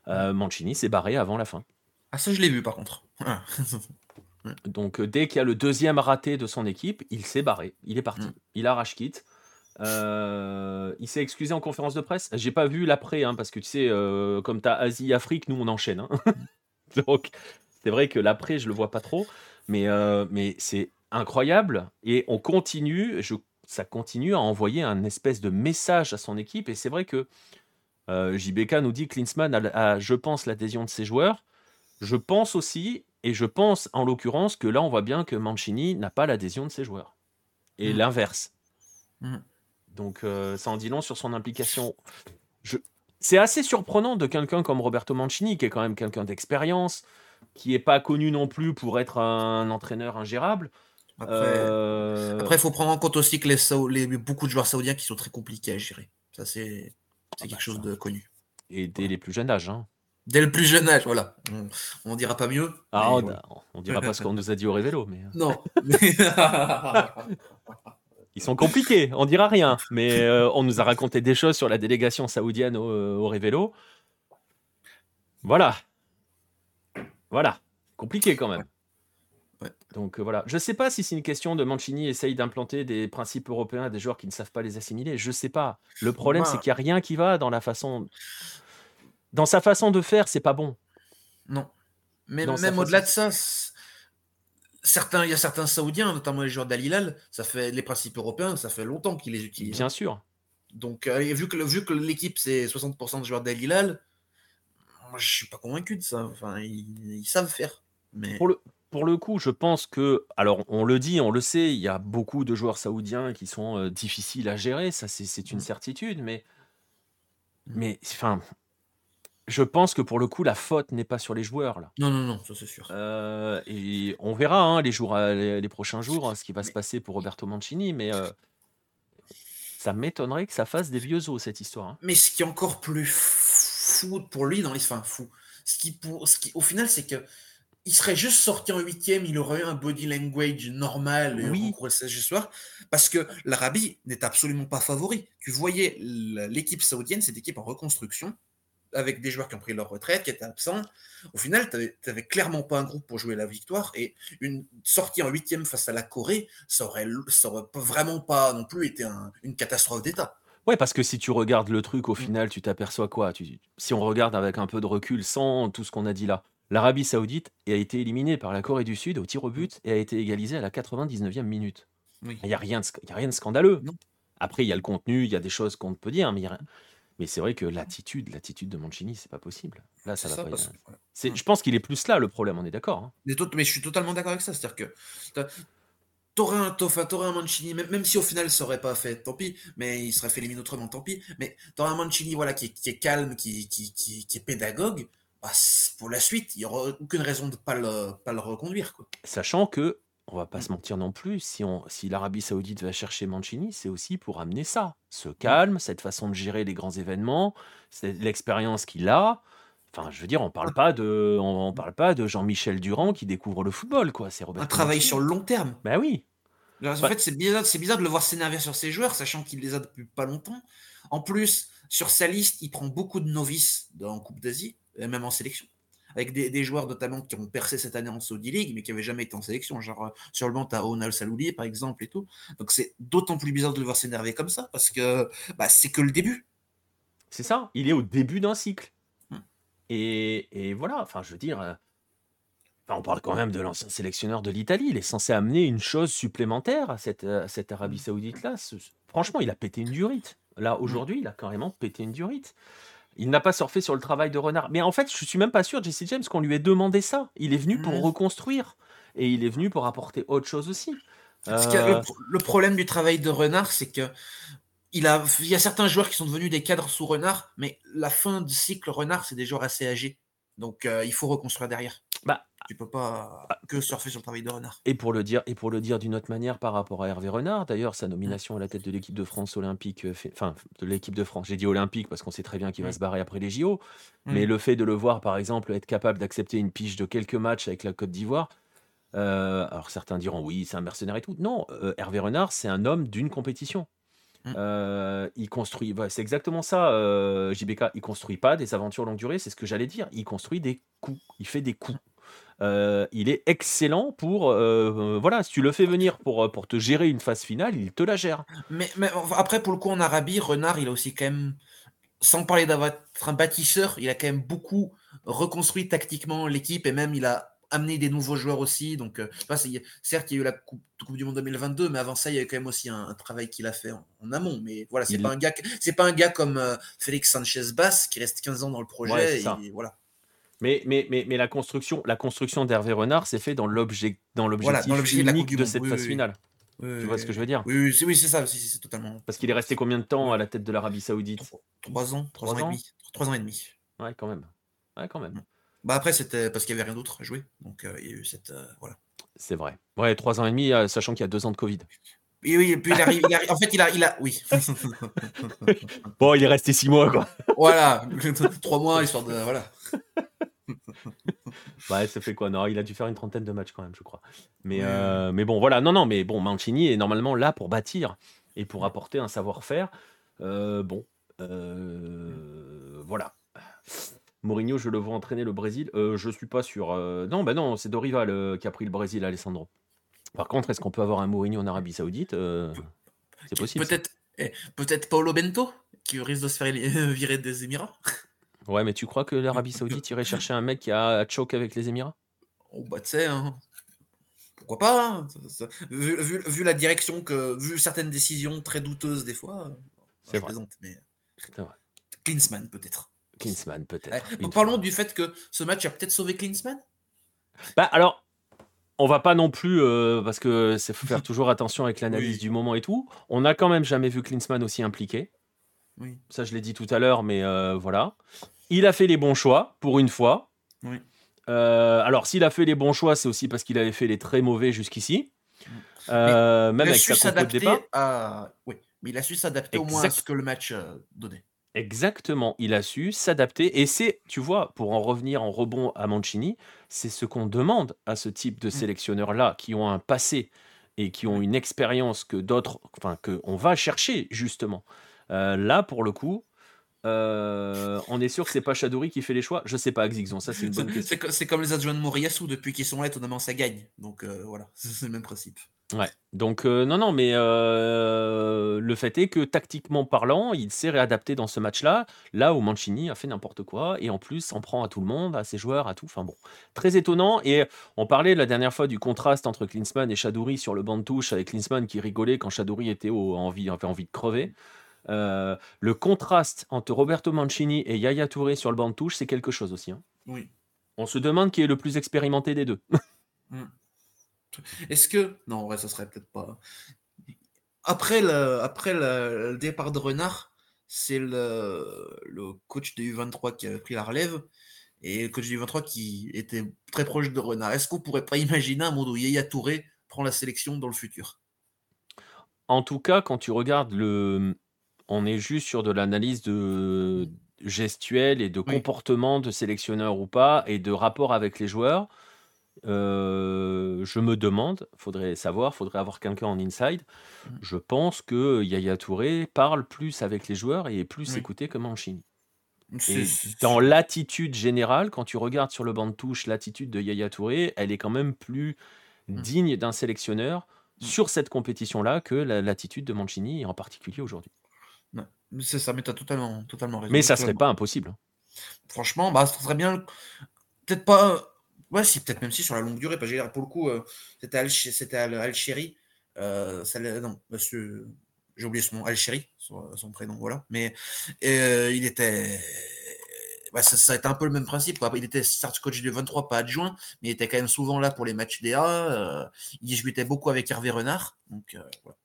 Euh, Mancini s'est barré avant la fin. Ah ça je l'ai vu par contre. Donc euh, dès qu'il y a le deuxième raté de son équipe, il s'est barré, il est parti, mm. il arrache quitte. Euh, il s'est excusé en conférence de presse. J'ai pas vu l'après, hein, parce que tu sais, comme tu as Asie, Afrique, nous on enchaîne. Hein. Donc c'est vrai que l'après, je le vois pas trop, mais, mais c'est incroyable et on continue, je, ça continue à envoyer un espèce de message à son équipe. Et c'est vrai que euh, JBK nous dit Klinsmann a, je pense, l'adhésion de ses joueurs. Je pense aussi, et je pense en l'occurrence que là, on voit bien que Mancini n'a pas l'adhésion de ses joueurs. Et mm. l'inverse. Mm. Donc, euh, ça en dit long sur son implication. C'est assez surprenant de quelqu'un comme Roberto Mancini, qui est quand même quelqu'un d'expérience, qui n'est pas connu non plus pour être un entraîneur ingérable. Après, euh, il faut prendre en compte aussi que les, les, beaucoup de joueurs saoudiens qui sont très compliqués à gérer. Ça, c'est. C'est quelque chose de connu. Et dès les plus jeunes âges. Hein. Dès le plus jeune âge, voilà. On, dira pas mieux. Ah, on, dira pas ce qu'on nous a dit au Révélo. Mais... Euh. Non. Ils sont compliqués, on dira rien. Mais euh, on nous a raconté des choses sur la délégation saoudienne au, au Révélo. Voilà. Voilà. Compliqué quand même. Donc euh, voilà, je ne sais pas si c'est une question de Mancini essaye d'implanter des principes européens à des joueurs qui ne savent pas les assimiler. Je ne sais pas. Le problème, c'est qu'il n'y a rien qui va dans la façon, dans sa façon de faire, c'est pas bon. Non. Mais même au-delà de ça, certains, il y a certains Saoudiens, notamment les joueurs d'Al ça fait les principes européens, ça fait longtemps qu'ils les utilisent. Bien sûr. Donc euh, vu que vu que l'équipe c'est 60% de joueurs d'Al moi je suis pas convaincu de ça. Enfin, ils, savent faire. Mais... Pour le, pour le coup, je pense que, alors on le dit, on le sait, il y a beaucoup de joueurs saoudiens qui sont euh, difficiles à gérer, ça c'est une mmh. certitude, mais, mmh. mais enfin, je pense que pour le coup, la faute n'est pas sur les joueurs là. Non, non, non, ça c'est sûr. Euh, et on verra hein, les, jours, euh, les, prochains jours hein, ce qui va se passer pour Roberto Mancini, mais ça m'étonnerait que ça fasse des vieux os cette histoire. Hein. Mais ce qui est encore plus fou pour lui dans les, enfin fou, ce qui, pour, ce qui, au final, c'est que il serait juste sorti en huitième, il aurait eu un body language normal oui. ce soir, parce que l'Arabie n'est absolument pas favori. Tu voyais l'équipe saoudienne, cette équipe en reconstruction, avec des joueurs qui ont pris leur retraite, qui étaient absents. Au final, tu n'avais clairement pas un groupe pour jouer la victoire, et une sortie en huitième face à la Corée, ça aurait, ça aurait vraiment pas non plus été une catastrophe d'État. Ouais, parce que si tu regardes le truc, au mm. final, tu t'aperçois quoi? Si on regarde avec un peu de recul, sans tout ce qu'on a dit là, L'Arabie Saoudite a été éliminée par la Corée du Sud au tir au but et a été égalisée à la 99e minute. Il n'y a, rien de, a rien de scandaleux. Après, il y a le contenu, il y a des choses qu'on peut dire, mais, mais c'est vrai que l'attitude, l'attitude de Mancini, c'est pas possible. Là, ça, va pas. Je pense qu'il est plus là le problème, on est d'accord. Hein. Mais, je suis totalement d'accord avec ça. C'est-à-dire que t'aurais un, un Mancini, même, si au final ça aurait pas fait, tant pis, mais il serait fait éliminer autrement, tant pis. Mais t'aurais un Mancini voilà, qui, est calme, qui, qui, est pédagogue, bah, pour la suite, il n'y aura aucune raison de ne pas le, pas le reconduire. Quoi. Sachant que, on va pas mm. se mentir non plus, si, on, si l'Arabie Saoudite va chercher Mancini, c'est aussi pour amener ça. Ce mm. calme, cette façon de gérer les grands événements, l'expérience qu'il a. Enfin, je veux dire, on parle pas de, on, parle pas de Jean-Michel Durand qui découvre le football, quoi. C'est Un travail sur le long terme. Ben oui. En fait, c'est bizarre, c'est bizarre de le voir s'énerver sur ses joueurs, sachant qu'il les a depuis pas longtemps. En plus, sur sa liste, il prend beaucoup de novices en Coupe d'Asie, et même en sélection avec des, joueurs notamment qui ont percé cette année en Saudi League, mais qui n'avaient jamais été en sélection. Genre euh, sur le banc, tu as Onal Salouli, par exemple, et tout. Donc c'est d'autant plus bizarre de le voir s'énerver comme ça, parce que bah, c'est que le début. C'est ça, il est au début d'un cycle. Hmm. Et, voilà, enfin, je veux dire, euh, on parle quand même de l'ancien sélectionneur de l'Italie. Il est censé amener une chose supplémentaire à cette, cette Arabie hmm. Saoudite-là. Franchement, il a pété une durite. Là, hmm. aujourd'hui, il a carrément pété une durite. Il n'a pas surfé sur le travail de Renard. Mais en fait, je suis même pas sûr, Jesse James, qu'on lui ait demandé ça. Il est venu pour reconstruire. Et il est venu pour apporter autre chose aussi. Euh, le, problème du travail de Renard, c'est que il, a, il y a certains joueurs qui sont devenus des cadres sous Renard, mais la fin du cycle Renard, c'est des joueurs assez âgés. Donc euh, il faut reconstruire derrière. Bah, tu peux pas ah. que surfer sur le travail de Renard. Et pour le dire, et pour le dire d'une autre manière par rapport à Hervé Renard, d'ailleurs, sa nomination à la tête de l'équipe de France olympique, euh, enfin de l'équipe de France, j'ai dit olympique parce qu'on sait très bien qu'il va se barrer après les JO, mais le fait de le voir, par exemple, être capable d'accepter une pige de quelques matchs avec la Côte d'Ivoire, euh, alors certains diront oui, c'est un mercenaire et tout. Non, euh, Hervé Renard, c'est un homme d'une compétition. il construit, c'est exactement ça, JBK. Il construit pas des aventures longue durée, c'est ce que j'allais dire. Il construit des coups, il fait des coups. Euh, il est excellent pour. Euh, voilà, si tu le fais venir pour, pour te gérer une phase finale, il te la gère. Mais, mais après, pour le coup, en Arabie, Renard, il a aussi quand même, sans parler d'avoir un bâtisseur, il a quand même beaucoup reconstruit tactiquement l'équipe et même il a amené des nouveaux joueurs aussi. Donc, euh, certes, il y a eu la coupe, du Monde 2022, mais avant ça, il y a quand même aussi un, travail qu'il a fait en, amont. Mais voilà, c'est pas un gars, c'est pas un gars comme Félix Sanchez Bass qui reste 15 ans dans le projet. et, voilà. Mais, mais, mais, mais, la construction, la construction d'Hervé Renard s'est fait dans l'objet, dans l'objectif unique de, cette phase finale. tu vois ce que je veux dire? Oui, oui c'est ça, c'est totalement. Parce qu'il est resté combien de temps à la tête de l'Arabie Saoudite? Trois ans, trois, ans, et demi. Trois ans et demi. Ouais, quand même. Ouais, quand même. Bah après, c'était parce qu'il n'y avait rien d'autre à jouer. Donc, euh, il y a eu cette. Euh, voilà. C'est vrai. Ouais, trois ans et demi, euh, sachant qu'il y a deux ans de Covid. Oui, oui, et puis il arrive, en fait, il a, il a, oui. bon, il est resté six mois, quoi. voilà, trois mois, histoire de, voilà. ouais, ça fait quoi? Non, il a dû faire une trentaine de matchs quand même, je crois. Mais, euh, mais bon, voilà. Non, non, mais bon, Mancini est normalement là pour bâtir et pour apporter un savoir-faire. Euh, bon, euh, voilà. Mourinho, je le vois entraîner le Brésil. je suis pas sûr. non, bah non, c'est Dorival qui a pris le Brésil, Alessandro. Par contre, est-ce qu'on peut avoir un Mourinho en Arabie Saoudite C'est possible. Peut-être, eh, peut-être Paulo Bento qui risque de se faire virer des Émirats. Ouais, mais tu crois que l'Arabie Saoudite irait chercher un mec qui a choke avec les Émirats? Oh, bah, tu sais, hein. pourquoi pas hein. vu, la direction que. Vu certaines décisions très douteuses des fois. C'est vrai. mais... Klinsmann, peut-être. Klinsmann, peut-être. parlons du fait que ce match a peut-être sauvé Klinsmann? Bah, alors. On va pas non plus, euh, parce que c'est faut faire toujours attention avec l'analyse du moment et tout. On n'a quand même jamais vu Klinsmann aussi impliqué. Oui. Ça, je l'ai dit tout à l'heure, mais euh, voilà. Il a fait les bons choix, pour une fois. Oui. Euh, alors, s'il a fait les bons choix, c'est aussi parce qu'il avait fait les très mauvais jusqu'ici. Même avec sa de départ. À... Oui, mais il a su s'adapter au moins à ce que le match donnait. Exactement, il a su s'adapter. Et c'est, tu vois, pour en revenir en rebond à Mancini, c'est ce qu'on demande à ce type de mm. sélectionneurs-là, qui ont un passé et qui ont une expérience que d'autres, enfin, qu'on va chercher justement. là, pour le coup, euh, on est sûr que c'est pas Chadouri qui fait les choix. Je sais pas, Xixon, ça c'est une bonne question. C'est comme les adjoints de Moriyasu, depuis qu'ils sont là, étonnamment ça gagne. Donc euh, voilà, c'est le même principe. Ouais, donc euh, non, non, mais le fait est que tactiquement parlant, il s'est réadapté dans ce match-là, là où Mancini a fait n'importe quoi, et en plus s'en prend à tout le monde, à ses joueurs, à tout. Enfin bon, très étonnant. Et on parlait la dernière fois du contraste entre Klinsmann et Chadouri sur le banc de touche, avec Klinsmann qui rigolait quand Chadouri était au, envie, avait envie de crever. Euh, le contraste entre Roberto Mancini et Yaya Touré sur le banc de touche, c'est quelque chose aussi. Hein. Oui. On se demande qui est le plus expérimenté des deux. Hmm. Est-ce que. Non, ouais, ça serait peut-être pas. Après le, après le, départ de Renard, c'est le, le, coach de U23 qui a pris la relève et le coach de U23 qui était très proche de Renard. Est-ce qu'on pourrait pas imaginer un monde où Yaya Touré prend la sélection dans le futur? En tout cas, quand tu regardes le, on est juste sur de l'analyse de, gestuelle et de Oui. comportement de sélectionneur ou pas et de rapport avec les joueurs. Euh, je me demande, faudrait savoir, faudrait avoir quelqu'un en inside. Mmh. Je pense que Yaya Touré parle plus avec les joueurs et est plus Oui. écouté que Mancini. Et dans l'attitude générale, quand tu regardes sur le banc de touche l'attitude de Yaya Touré, elle est quand même plus Mm. digne d'un sélectionneur Mm. sur cette compétition-là que la- l'attitude de Mancini, et en particulier aujourd'hui. C'est ça, mais t'as totalement, totalement raison. Mais ça serait totalement. pas impossible. Franchement, bah, ça serait bien. Peut-être pas. Ouais, si, peut-être même si sur la longue durée. Parce que pour le coup, euh, c'était Al- c'était Al- Alchéri. Euh, ça non, monsieur. J'ai oublié son nom, Alchéri, son, son prénom, voilà. Mais euh, il était. bah, ça, ça a été un peu le même principe. Quoi. Il était start coach du 23, pas adjoint, mais il était quand même souvent là pour les matchs DA. Euh, il discutait beaucoup avec Hervé Renard. Donc, voilà.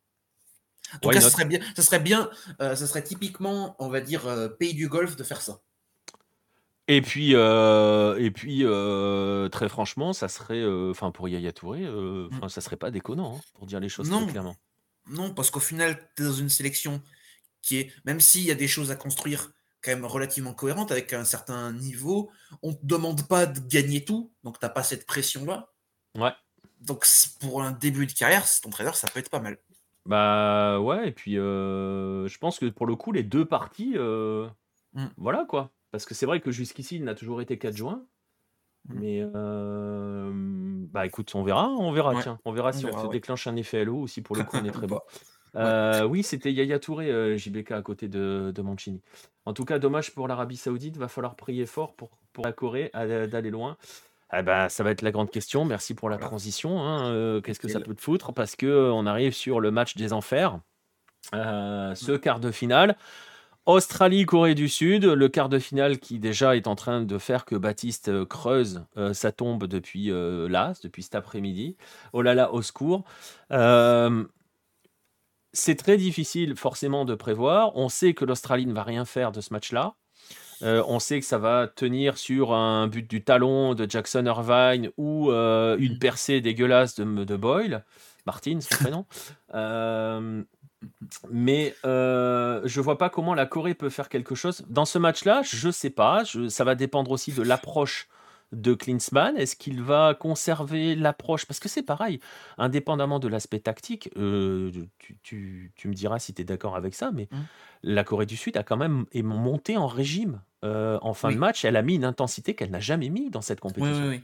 En tout Why cas, ça serait bien, ça serait bien, ça serait typiquement, on va dire, pays du golf de faire ça. Et puis, euh, et puis euh, très franchement, ça serait, euh, enfin pour Yaya Touré, Mm. enfin ça serait pas déconnant, hein, pour dire les choses Non. très clairement. Non, parce qu'au final, tu es dans une sélection qui est, même s'il y a des choses à construire quand même relativement cohérentes avec un certain niveau, on te demande pas de gagner tout, donc t'as pas cette pression-là. Ouais. Donc pour un début de carrière, ton trader, ça peut être pas mal. Bah ouais, et puis euh, je pense que pour le coup, les deux parties, euh, Mm. voilà quoi. Parce que c'est vrai que jusqu'ici, il n'a toujours été qu'adjoint. Mm. Mais euh, bah écoute, on verra, on verra, Ouais, tiens, on verra si on verra, se ouais. déclenche un effet LO ou si pour le coup on est très pas. Euh, oui, c'était Yaya Touré, euh, JBK à côté de, de Mancini. En tout cas, dommage pour l'Arabie Saoudite, va falloir prier fort pour, pour la Corée à- d'aller loin. Ah bah, ça va être la grande question. Merci pour la Voilà. transition. hein. Euh, Qu'est-ce que ça peut te foutre? Parce que on arrive sur le match des enfers. Euh, ce quart de finale. Australie-Corée du Sud, le quart de finale qui déjà est en train de faire que Baptiste euh, creuse euh, sa tombe depuis euh, là, depuis cet après-midi. Oh là là, au secours. Euh, c'est très difficile forcément de prévoir. On sait que l'Australie ne va rien faire de ce match-là. On sait que ça va tenir sur un but du talon de Jackson Irvine ou une percée dégueulasse de, de Boyle. Martin, son prénom. Mais euh, je vois pas comment la Corée peut faire quelque chose. Dans ce match-là, je sais pas. Je- ça va dépendre aussi de l'approche de Klinsmann. Est-ce qu'il va conserver l'approche? Parce que c'est pareil, indépendamment de l'aspect tactique, euh, tu, tu- tu me diras si tu es d'accord avec ça, mais Mm. la Corée du Sud a quand même est montée en régime euh, en fin Oui. de match. Elle a mis une intensité qu'elle n'a jamais mis dans cette compétition. oui, oui.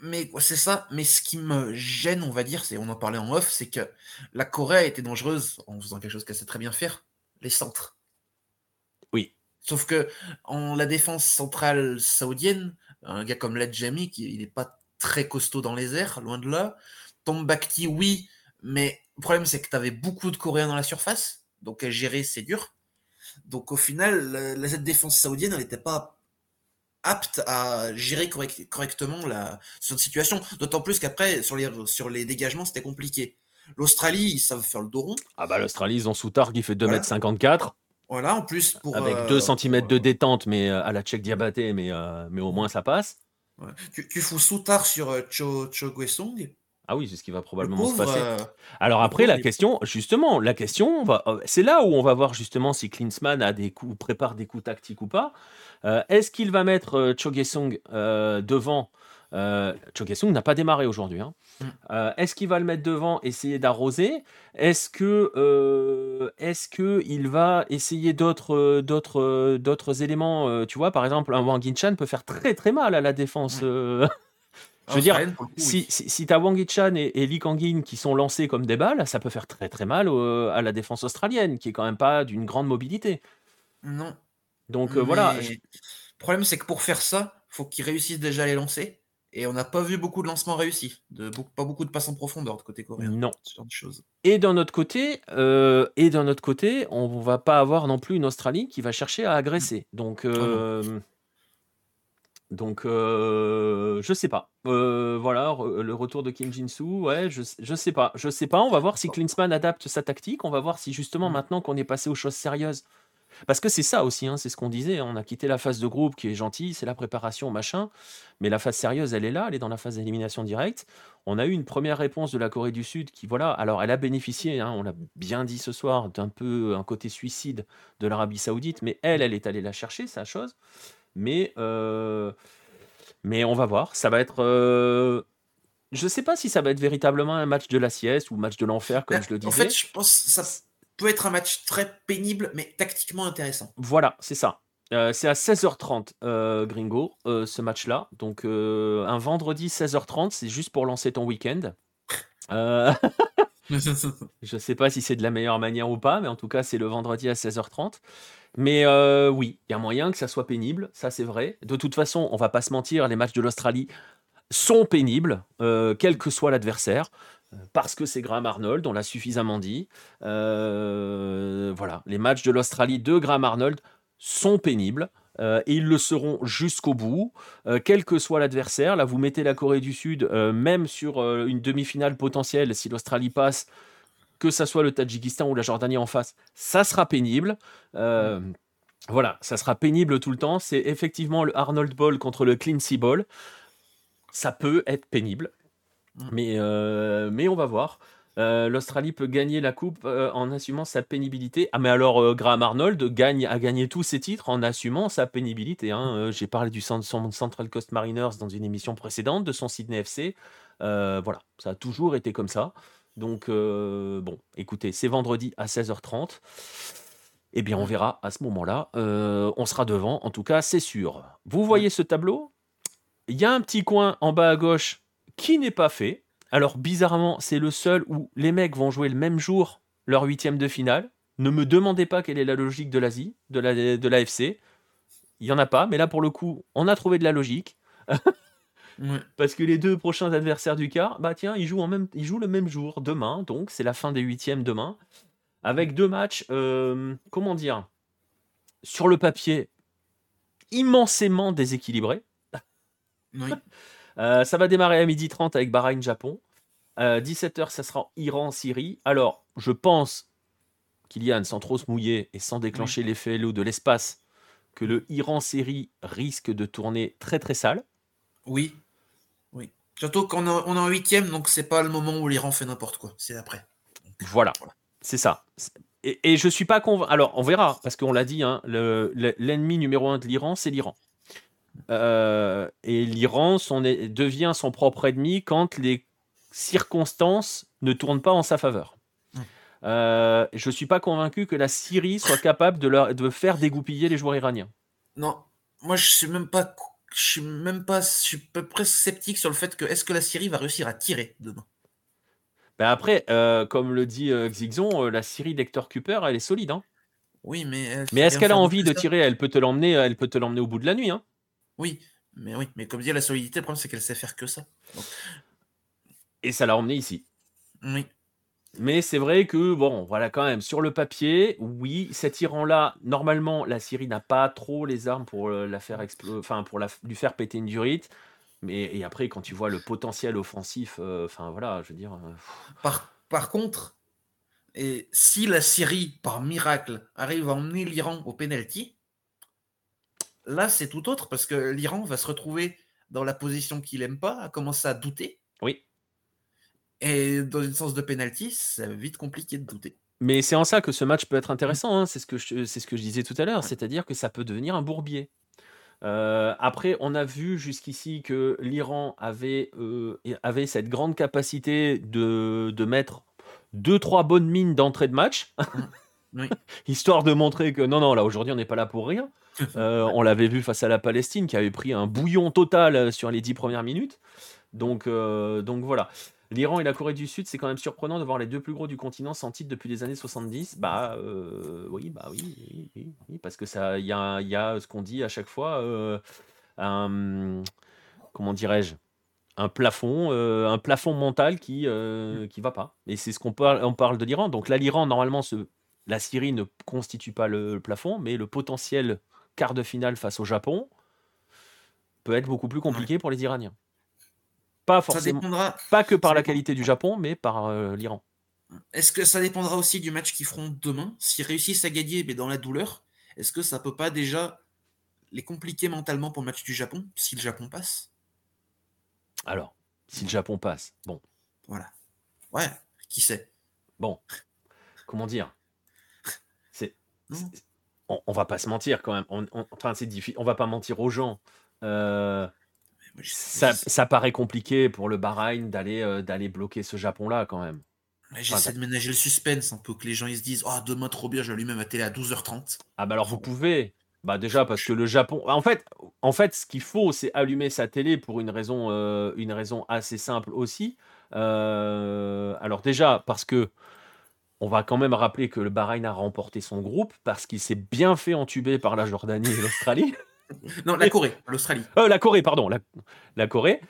Mais c'est ça, mais ce qui me gêne, on va dire, c'est on en parlait en off, c'est que la Corée était dangereuse en faisant quelque chose qu'elle sait très bien faire, les centres. Oui. Sauf que en la défense centrale saoudienne, un gars comme Ledjami, qui il n'est pas très costaud dans les airs, loin de là. Tombakti, oui, mais le problème c'est que tu avais beaucoup de Coréens dans la surface, donc à gérer c'est dur. Donc au final, la, la- cette défense saoudienne, elle n'était pas apte à gérer correct- correctement la cette situation. D'autant plus qu'après, sur les, sur les dégagements, c'était compliqué. L'Australie, ils savent faire le dos rond. Ah bah l'Australie, ils ont Soutard qui fait Voilà. 2m54 Voilà, en plus, pour. avec euh, 2 cm de euh, détente, mais euh, à la Tchèque Diabaté, mais, euh, mais au moins ça passe. ouais. tu, tu fous Soutard sur Cho, Cho Guesong. Ah oui, c'est ce qui va Le probablement se passer. euh, Alors après, la question, justement, la question, euh, c'est là où on va voir justement si Klinsmann a des coups, prépare des coups tactiques ou pas. Euh, Est-ce qu'il va mettre Cho Guesong, euh, devant euh, Cho Guesong n'a pas démarré aujourd'hui. hein. Mm. Euh, Est-ce qu'il va le mettre devant, essayer d'arroser? Est-ce que, euh, est-ce que il va essayer d'autres, d'autres, d'autres éléments Tu vois, par exemple, un Wang Yinchan peut faire très très mal à la défense. Mm. Je veux dire, si, si, si tu as Wang Yichan et, et Lee Kangin qui sont lancés comme des balles, ça peut faire très très mal au- à la défense australienne, qui est quand même pas d'une grande mobilité. Non. Donc euh, voilà, Le problème, c'est que pour faire ça, faut qu'ils réussissent déjà à les lancer. Et on n'a pas vu beaucoup de lancements réussis. De, pas beaucoup de passes en profondeur de côté coréen. non. Ce genre de choses. Et d'un autre côté, euh, et d'un autre côté, on va pas avoir non plus une Australie qui va chercher à agresser. Donc, Oh euh, donc, euh, je sais pas. Euh, voilà, re- le retour de Kim Jin-soo, ouais, je, je sais pas, je sais pas. On va voir si Klinsmann adapte sa tactique. On va voir si justement Mm. maintenant qu'on est passé aux choses sérieuses, Parce que c'est ça aussi, hein, c'est ce qu'on disait. On a quitté la phase de groupe qui est gentille, c'est la préparation, machin. Mais la phase sérieuse, elle est là, elle est dans la phase d'élimination directe. On a eu une première réponse de la Corée du Sud qui, voilà, alors elle a bénéficié, hein, on l'a bien dit ce soir, d'un peu un côté suicide de l'Arabie Saoudite, mais elle, elle est allée la chercher, sa chose. Mais, euh, mais on va voir. Ça va être. euh, je sais pas si ça va être véritablement un match de la sieste ou match de l'enfer, comme Là, je le En fait, disais. je pense que ça peut être un match très pénible, mais tactiquement intéressant. Voilà, c'est ça. Euh, c'est à 16h30, euh, Gringo, euh, ce match-là. Donc, un vendredi 16h30, c'est juste pour lancer ton week-end. Je sais pas si c'est de la meilleure manière ou pas, mais en tout cas, c'est le vendredi à 16h30. Mais euh, oui, il y a moyen que ça soit pénible, ça c'est vrai. De toute façon, on va pas se mentir, les matchs de l'Australie sont pénibles, euh, quel que soit l'adversaire, euh, parce que c'est Graham Arnold, on l'a suffisamment dit. Voilà, les matchs de l'Australie de Graham Arnold sont pénibles. Euh, et ils le seront jusqu'au bout, euh, quel que soit l'adversaire. Là, vous mettez la Corée du Sud, euh, même sur une demi-finale potentielle, si l'Australie passe, que ça soit le Tadjikistan ou la Jordanie en face, ça sera pénible. Voilà, ça sera pénible tout le temps. C'est effectivement le Arnold Ball contre le Cleansea Ball. Ça peut être pénible, Mm. mais, mais on va voir. Euh, L'Australie peut gagner la coupe euh, en assumant sa pénibilité. Ah mais alors euh, Graham Arnold gagne, a gagné tous ses titres en assumant sa pénibilité. hein. Euh, J'ai parlé du son Central Coast Mariners dans une émission précédente, de son Sydney FC. Voilà, ça a toujours été comme ça. Donc bon, écoutez, c'est vendredi à 16h30. Eh bien, on verra à ce moment-là. On sera devant, en tout cas, c'est sûr. Vous voyez ce tableau? Il y a un petit coin en bas à gauche qui n'est pas fait. Alors, bizarrement, c'est le seul où les mecs vont jouer le même jour leur huitième de finale. Ne me demandez pas quelle est la logique de l'Asie, de la, de l'AFC. Il n'y en a pas, mais là, pour le coup, on a trouvé de la logique. Ouais. Parce que les deux prochains adversaires du quart, bah tiens, ils jouent, en même, ils jouent le même jour, demain, donc c'est la fin des huitièmes demain, avec deux matchs, euh, comment dire, sur le papier, immensément déséquilibrés. Oui. Euh, ça va démarrer à 12h30 avec Bahreïn-Japon. 17h, ça sera Iran-Syrie. Alors, je pense, Kylian, sans trop se mouiller et sans déclencher l'effet l'eau de l'espace, que le Iran-Syrie risque de tourner très très sale. Oui. Oui. Surtout qu'on est en huitième, donc c'est pas le moment où l'Iran fait n'importe quoi. C'est après. Voilà, c'est ça. Et, et je suis pas convaincu. Alors, on verra, parce qu'on l'a dit, hein, le- le- l'ennemi numéro un de l'Iran, c'est l'Iran. Euh, et l'Iran devient son propre ennemi quand les circonstances ne tournent pas en sa faveur. Mm. Euh, je suis pas convaincu que la Syrie soit capable de, leur- de faire dégoupiller les joueurs iraniens. Non, moi je suis même pas, je suis même pas, je suis près sceptique sur le fait que est-ce que la Syrie va réussir à tirer demain? Ben après, euh, comme le dit euh, Xixon, euh, la Syrie d'Hector Cooper, elle est solide. hein. Oui, mais Mais est-ce qu'elle a envie de ça. tirer? Elle peut te l'emmener, elle peut te l'emmener au bout de la nuit. hein. Oui, mais oui, mais comme dit la solidité, le problème c'est qu'elle sait faire que ça. Donc, Et ça l'a emmené ici. oui, Mais c'est vrai que, bon, voilà, quand même, sur le papier, oui, cet Iran-là, normalement, la Syrie n'a pas trop les armes pour euh, la faire enfin, pour la, lui faire péter une durite. Mais et après, quand tu vois le potentiel offensif, euh, enfin voilà, je veux dire. euh, Par, par contre, et si la Syrie, par miracle, arrive à emmener l'Iran au penalty, là c'est tout autre parce que l'Iran va se retrouver dans la position qu'il aime pas, à commencer à douter. oui. Et dans une sens de penalty, c'est vite compliqué de douter. Mais c'est en ça que ce match peut être intéressant. hein, C'est ce, que je- c'est ce que je disais tout à l'heure. C'est-à-dire que ça peut devenir un bourbier. Euh, après, on a vu jusqu'ici que l'Iran avait, euh, avait cette grande capacité de, de mettre deux, trois bonnes mines d'entrée de match. Oui. Histoire de montrer que non, non, là aujourd'hui on n'est pas là pour rien. Euh, on l'avait vu face à la Palestine qui avait pris un bouillon total euh, sur les dix premières minutes. Donc, euh, donc voilà. L'Iran et la Corée du Sud, c'est quand même surprenant de voir les deux plus gros du continent sans titre depuis les années 70. Bah euh, oui, bah oui, oui, oui, oui, parce que ça, il y a, y a ce qu'on dit à chaque fois, un, comment dirais-je, un plafond, un plafond mental qui qui va pas. Et c'est ce qu'on parle, on parle de l'Iran. Donc là, l'Iran normalement, ce, la Syrie ne constitue pas le, plafond, mais le potentiel quart de finale face au Japon peut être beaucoup plus compliqué pour les Iraniens. Pas Ça forcément, dépendra. pas que par la qualité du Japon, mais par euh, l'Iran. Est-ce que ça dépendra aussi du match qu'ils feront demain? S'ils réussissent à gagner, mais dans la douleur, est-ce que ça peut pas déjà les compliquer mentalement pour le match du Japon si le Japon passe? Alors, si le Japon passe, bon. Voilà. Ouais, qui sait? Bon, comment dire? On, on, va pas se mentir quand même. On, enfin, c'est difficile. On va pas mentir aux gens. Euh, ça, ça, paraît compliqué pour le Bahreïn d'aller euh, d'aller bloquer ce Japon-là quand même. J'essaie de ménager le suspense un peu, que les gens ils se disent Oh, demain trop bien, je vais ma télé à 12h30. Ah, bah alors vous pouvez. Bah déjà parce que le Japon, en fait, en fait, ce qu'il faut, c'est allumer sa télé pour une raison, euh, une raison assez simple aussi. Euh, alors déjà parce que on va quand même rappeler que le Bahreïn a remporté son groupe parce qu'il s'est bien fait entuber par la Jordanie et l'Australie. non, la Corée, l'Australie. Euh, la Corée, pardon, la, Corée.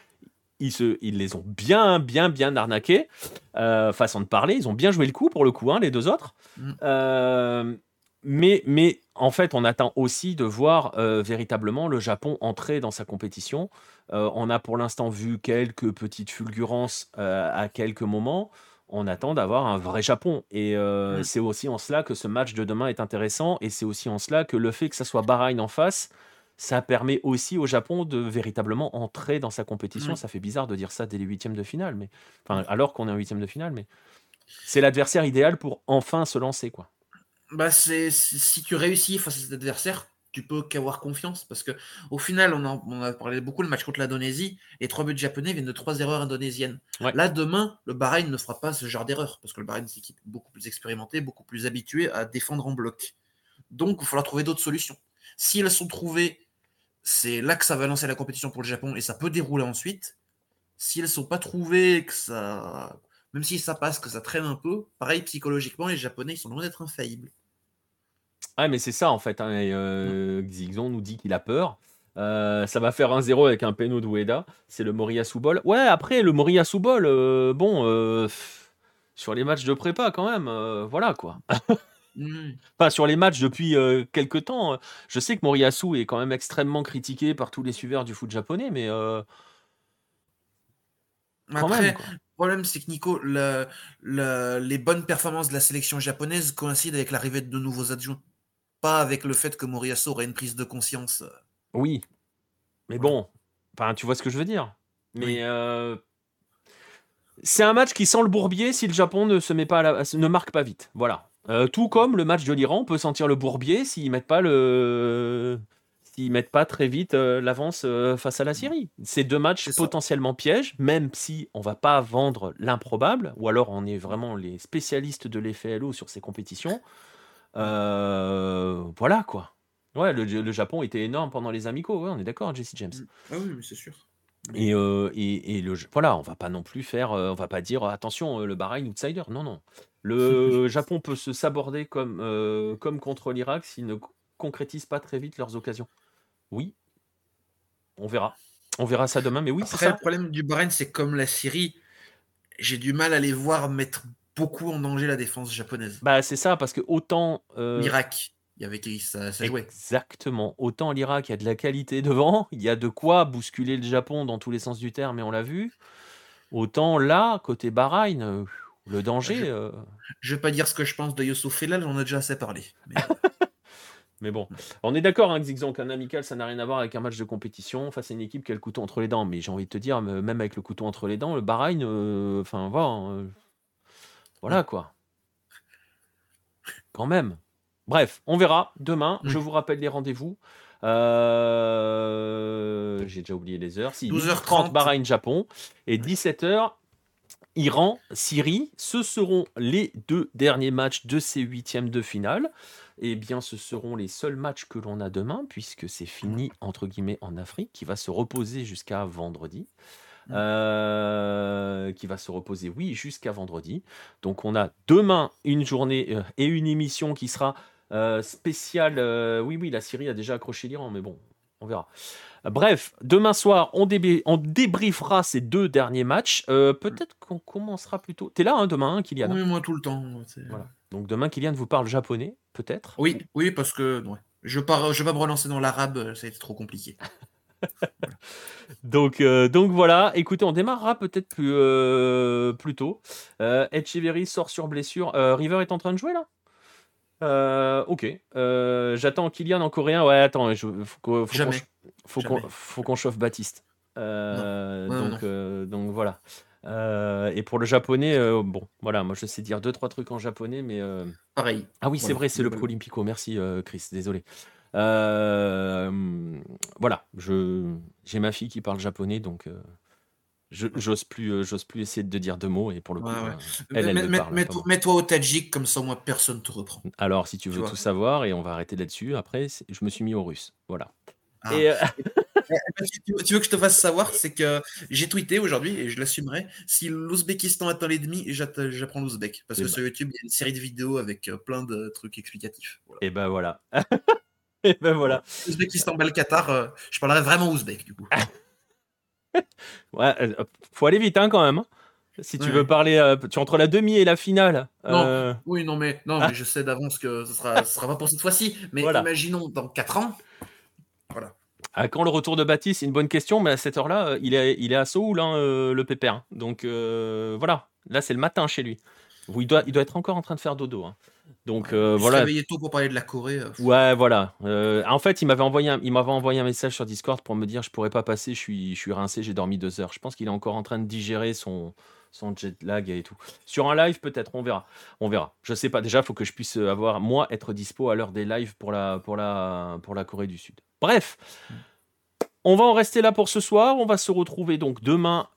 Ils, se, ils les ont bien, bien, bien arnaqués. façon de parler, ils ont bien joué le coup pour le coup, hein, les deux autres. Mm mais, mais en fait, on attend aussi de voir euh, véritablement le Japon entrer dans sa compétition. Euh, on a pour l'instant vu quelques petites fulgurances euh, à quelques moments. On attend d'avoir un vrai Japon. Et mmh. c'est aussi en cela que ce match de demain est intéressant. Et c'est aussi en cela que le fait que ça soit Bahreïn en face, ça permet aussi au Japon de véritablement entrer dans sa compétition. Mmh. Ça fait bizarre de dire ça dès les huitièmes de finale, mais enfin, alors qu'on est en huitième de finale, mais c'est l'adversaire idéal pour enfin se lancer, quoi. Bah, c'est si tu réussis face à cet adversaire, tu peux qu'avoir confiance parce que au final, on, a parlé beaucoup le match contre l'Indonésie. Les trois buts japonais viennent de trois erreurs indonésiennes. Là, demain, le Bahreïn ne fera pas ce genre d'erreur parce que le Bahreïn c'est une équipe beaucoup plus expérimentée, beaucoup plus habituée à défendre en bloc. Donc, il va falloir trouver d'autres solutions. Si elles sont trouvées, c'est là que ça va lancer la compétition pour le Japon et ça peut dérouler ensuite. Si elles sont pas trouvées, que ça même si ça passe, que ça traîne un peu, pareil, psychologiquement, les Japonais, ils sont loin d'être infaillibles. Ah, mais c'est ça, en fait. Hein, euh, Xixon nous dit qu'il a peur. Euh, ça va faire un 0 avec un péno d'Ueda. C'est le Moriyasu Ball. Ouais, après, le Moriyasu Ball, euh, bon, sur les matchs de prépa, quand même, voilà quoi. Mmh. Enfin, sur les matchs depuis quelques temps, je sais que Moriyasu est quand même extrêmement critiqué par tous les suiveurs du foot japonais, mais. Quand même, problème, c'est que Nico, les bonnes performances de la sélection japonaise coïncident avec l'arrivée de nouveaux adjoints. Pas avec le fait que Moriyasu aurait une prise de conscience. Euh. Oui. Mais bon, enfin, tu vois ce que je veux dire. Mais euh, c'est un match qui sent le bourbier si le Japon ne se met pas ne marque pas vite. Voilà. Euh, tout comme le match de l'Iran peut sentir le bourbier s'ils mettent pas le ils mettent pas très vite euh, l'avance euh, face à la Syrie. C'est deux matchs potentiellement pièges, même si on va pas vendre l'improbable, ou alors on est vraiment les spécialistes de l'effet LO sur ces compétitions. Euh, voilà quoi. Ouais, le, Japon était énorme pendant les amicaux, on est d'accord, Jesse James. Mm. Ah oui, mais c'est sûr. Et, et, le, voilà, on va pas non plus faire, on va pas dire attention, le Bahreïn outsider. Non, non. Le Japon peut se saborder comme, comme contre l'Irak s'ils ne concrétisent pas très vite leurs occasions. Oui. On verra. On verra ça demain, mais oui, c'est ça. le problème du Bahreïn, c'est comme la Syrie, j'ai du mal à les voir mettre beaucoup en danger la défense japonaise. Bah, c'est ça, parce que autant. Euh, L'Irak, il y avait qui ça, ça jouait. Exactement. Autant l'Irak, il y a de la qualité devant, il y a de quoi bousculer le Japon dans tous les sens du terme, et on l'a vu. Autant là, côté Bahreïn, euh, le danger. Je, euh, je vais pas dire ce que je pense de Youssouf Felal, j'en ai déjà assez parlé. Mais... Mais bon, on est d'accord, hein, Xixon, qu'un amical, ça n'a rien à voir avec un match de compétition face à une équipe qui a le couteau entre les dents. Mais j'ai envie de te dire, même avec le couteau entre les dents, le Bahreïn, euh, enfin, voilà, hein, euh, voilà quoi. Quand même. Bref, on verra demain. Je vous rappelle les rendez-vous. Euh, j'ai déjà oublié les heures. Si, 12h30, Bahreïn, Japon. Et 17h, Iran, Syrie. Ce seront les deux derniers matchs de ces huitièmes de finale eh bien, ce seront les seuls matchs que l'on a demain, puisque c'est fini, entre guillemets, en Afrique, qui va se reposer jusqu'à vendredi. Mmh. Euh, qui va se reposer, oui, jusqu'à vendredi. Donc, on a demain une journée euh, et une émission qui sera euh, spéciale. oui, oui, la Syrie a déjà accroché l'Iran, mais bon, on verra. Bref, demain soir, on, débriefera ces deux derniers matchs. Peut-être qu'on commencera plutôt. T'es là hein, demain, hein, Kylian Oui, moi tout le temps. Voilà. Donc demain, Kylian vous parle japonais, peut-être? Oui, oui, parce que je, pars, je vais me relancer dans l'arabe, ça a été trop compliqué. donc, euh, donc voilà, écoutez, on démarrera peut-être plus, euh, plus tôt. Euh, Echeverry sort sur blessure. River est en train de jouer là? Euh, ok. Euh, J'attends Kylian en coréen. Ouais, attends, je, faut qu'on faut chauffe Baptiste. Euh, Non, non, donc, euh, donc voilà. Et pour le japonais, bon, voilà, moi je sais dire deux, trois trucs en japonais, mais. Pareil. Ah oui, c'est Voilà. vrai, c'est le Voilà. Pro-Olympico. Merci, Chris, désolé. Voilà, je j'ai ma fille qui parle japonais, donc j'ose plus, euh, j'ose plus essayer de dire deux mots, et pour le coup, Ouais, ouais. euh, elle, elle mets- parle. mets-. Mets-toi au Tadjik, comme ça, moi, personne te reprend. Alors, si tu veux tout savoir, et on va arrêter là-dessus, après, je me suis mis au russe. Voilà. Ah. Et, euh, Tu, tu- tu veux que je te fasse savoir, c'est que j'ai tweeté aujourd'hui, et je l'assumerai, si l'Ouzbékistan atteint les demi, j'att- j'apprends l'ouzbek. Parce Eh que sur YouTube, il y a une série de vidéos avec plein de trucs explicatifs. Voilà. et ben voilà. et ben voilà. Ouzbékistan, bas le Qatar, je parlerai vraiment ouzbek, du coup. Ouais, euh, faut aller vite hein, quand même. hein. Si tu Ouais. veux parler, euh, tu entre la demi et la finale. Non. euh, Oui, non, mais, non, Ah. mais je sais d'avance que ce sera, ce sera pas pour cette fois-ci. Mais Voilà. imaginons dans 4 ans. Voilà. À quand le retour de Baptiste C'est une bonne question, mais à cette heure-là, il est, il est à Séoul, hein, euh, le pépère. Donc euh, voilà, là c'est le matin chez lui. Où il, doit, il doit être encore en train de faire dodo. hein. Donc euh, Je voilà. réveillé tôt pour parler de la Corée. euh, Ouais, voilà. Euh, en fait, il m'avait envoyé, un, il m'avait envoyé un message sur Discord pour me dire je pourrais pas passer, je suis, je suis rincé, j'ai dormi deux heures. Je pense qu'il est encore en train de digérer son, son jet lag et tout. Sur un live, peut-être, on verra. On verra. Je sais pas. Déjà, il faut que je puisse avoir, moi, être dispo à l'heure des lives pour la, pour, la, pour la Corée du Sud. Bref, on va en rester là pour ce soir. On va se retrouver donc demain.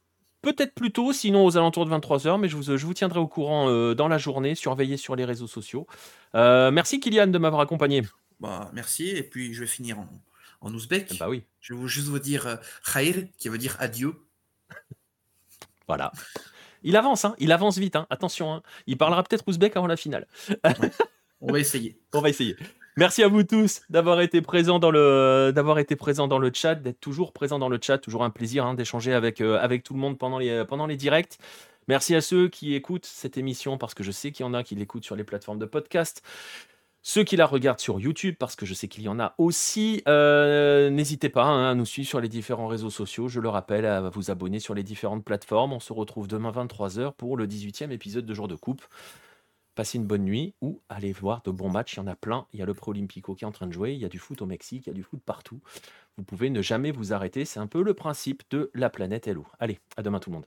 Peut-être plus tôt, sinon aux alentours de 23h, mais je vous, je vous tiendrai au courant euh, dans la journée, surveillez sur les réseaux sociaux. Euh, merci Kylian de m'avoir accompagné. Bah, merci. Et puis, je vais finir en, en ouzbek. Bah oui. Je vais juste vous dire euh, Khair, qui veut dire adieu. Voilà. Il avance, hein, il avance vite, hein. attention. hein. Il parlera peut-être ouzbek avant la finale. On va essayer. On va essayer. Merci à vous tous d'avoir été présents dans le d'avoir été présents dans le chat, d'être toujours présents dans le chat, toujours un plaisir hein, d'échanger avec euh, avec tout le monde pendant les pendant les directs. Merci à ceux qui écoutent cette émission parce que je sais qu'il y en a qui l'écoutent sur les plateformes de podcast. Ceux qui la regardent sur YouTube, parce que je sais qu'il y en a aussi, euh, n'hésitez pas hein, à nous suivre sur les différents réseaux sociaux. Je le rappelle, à vous abonner sur les différentes plateformes. On se retrouve demain 23h pour le 18e épisode de Jour de Coupe. Passez une bonne nuit ou allez voir de bons matchs. Il y en a plein. Il y a le Pro Olympico qui est en train de jouer. Il y a du foot au Mexique. Il y a du foot partout. Vous pouvez ne jamais vous arrêter. C'est un peu le principe de la planète Hello. Allez, à demain tout le monde.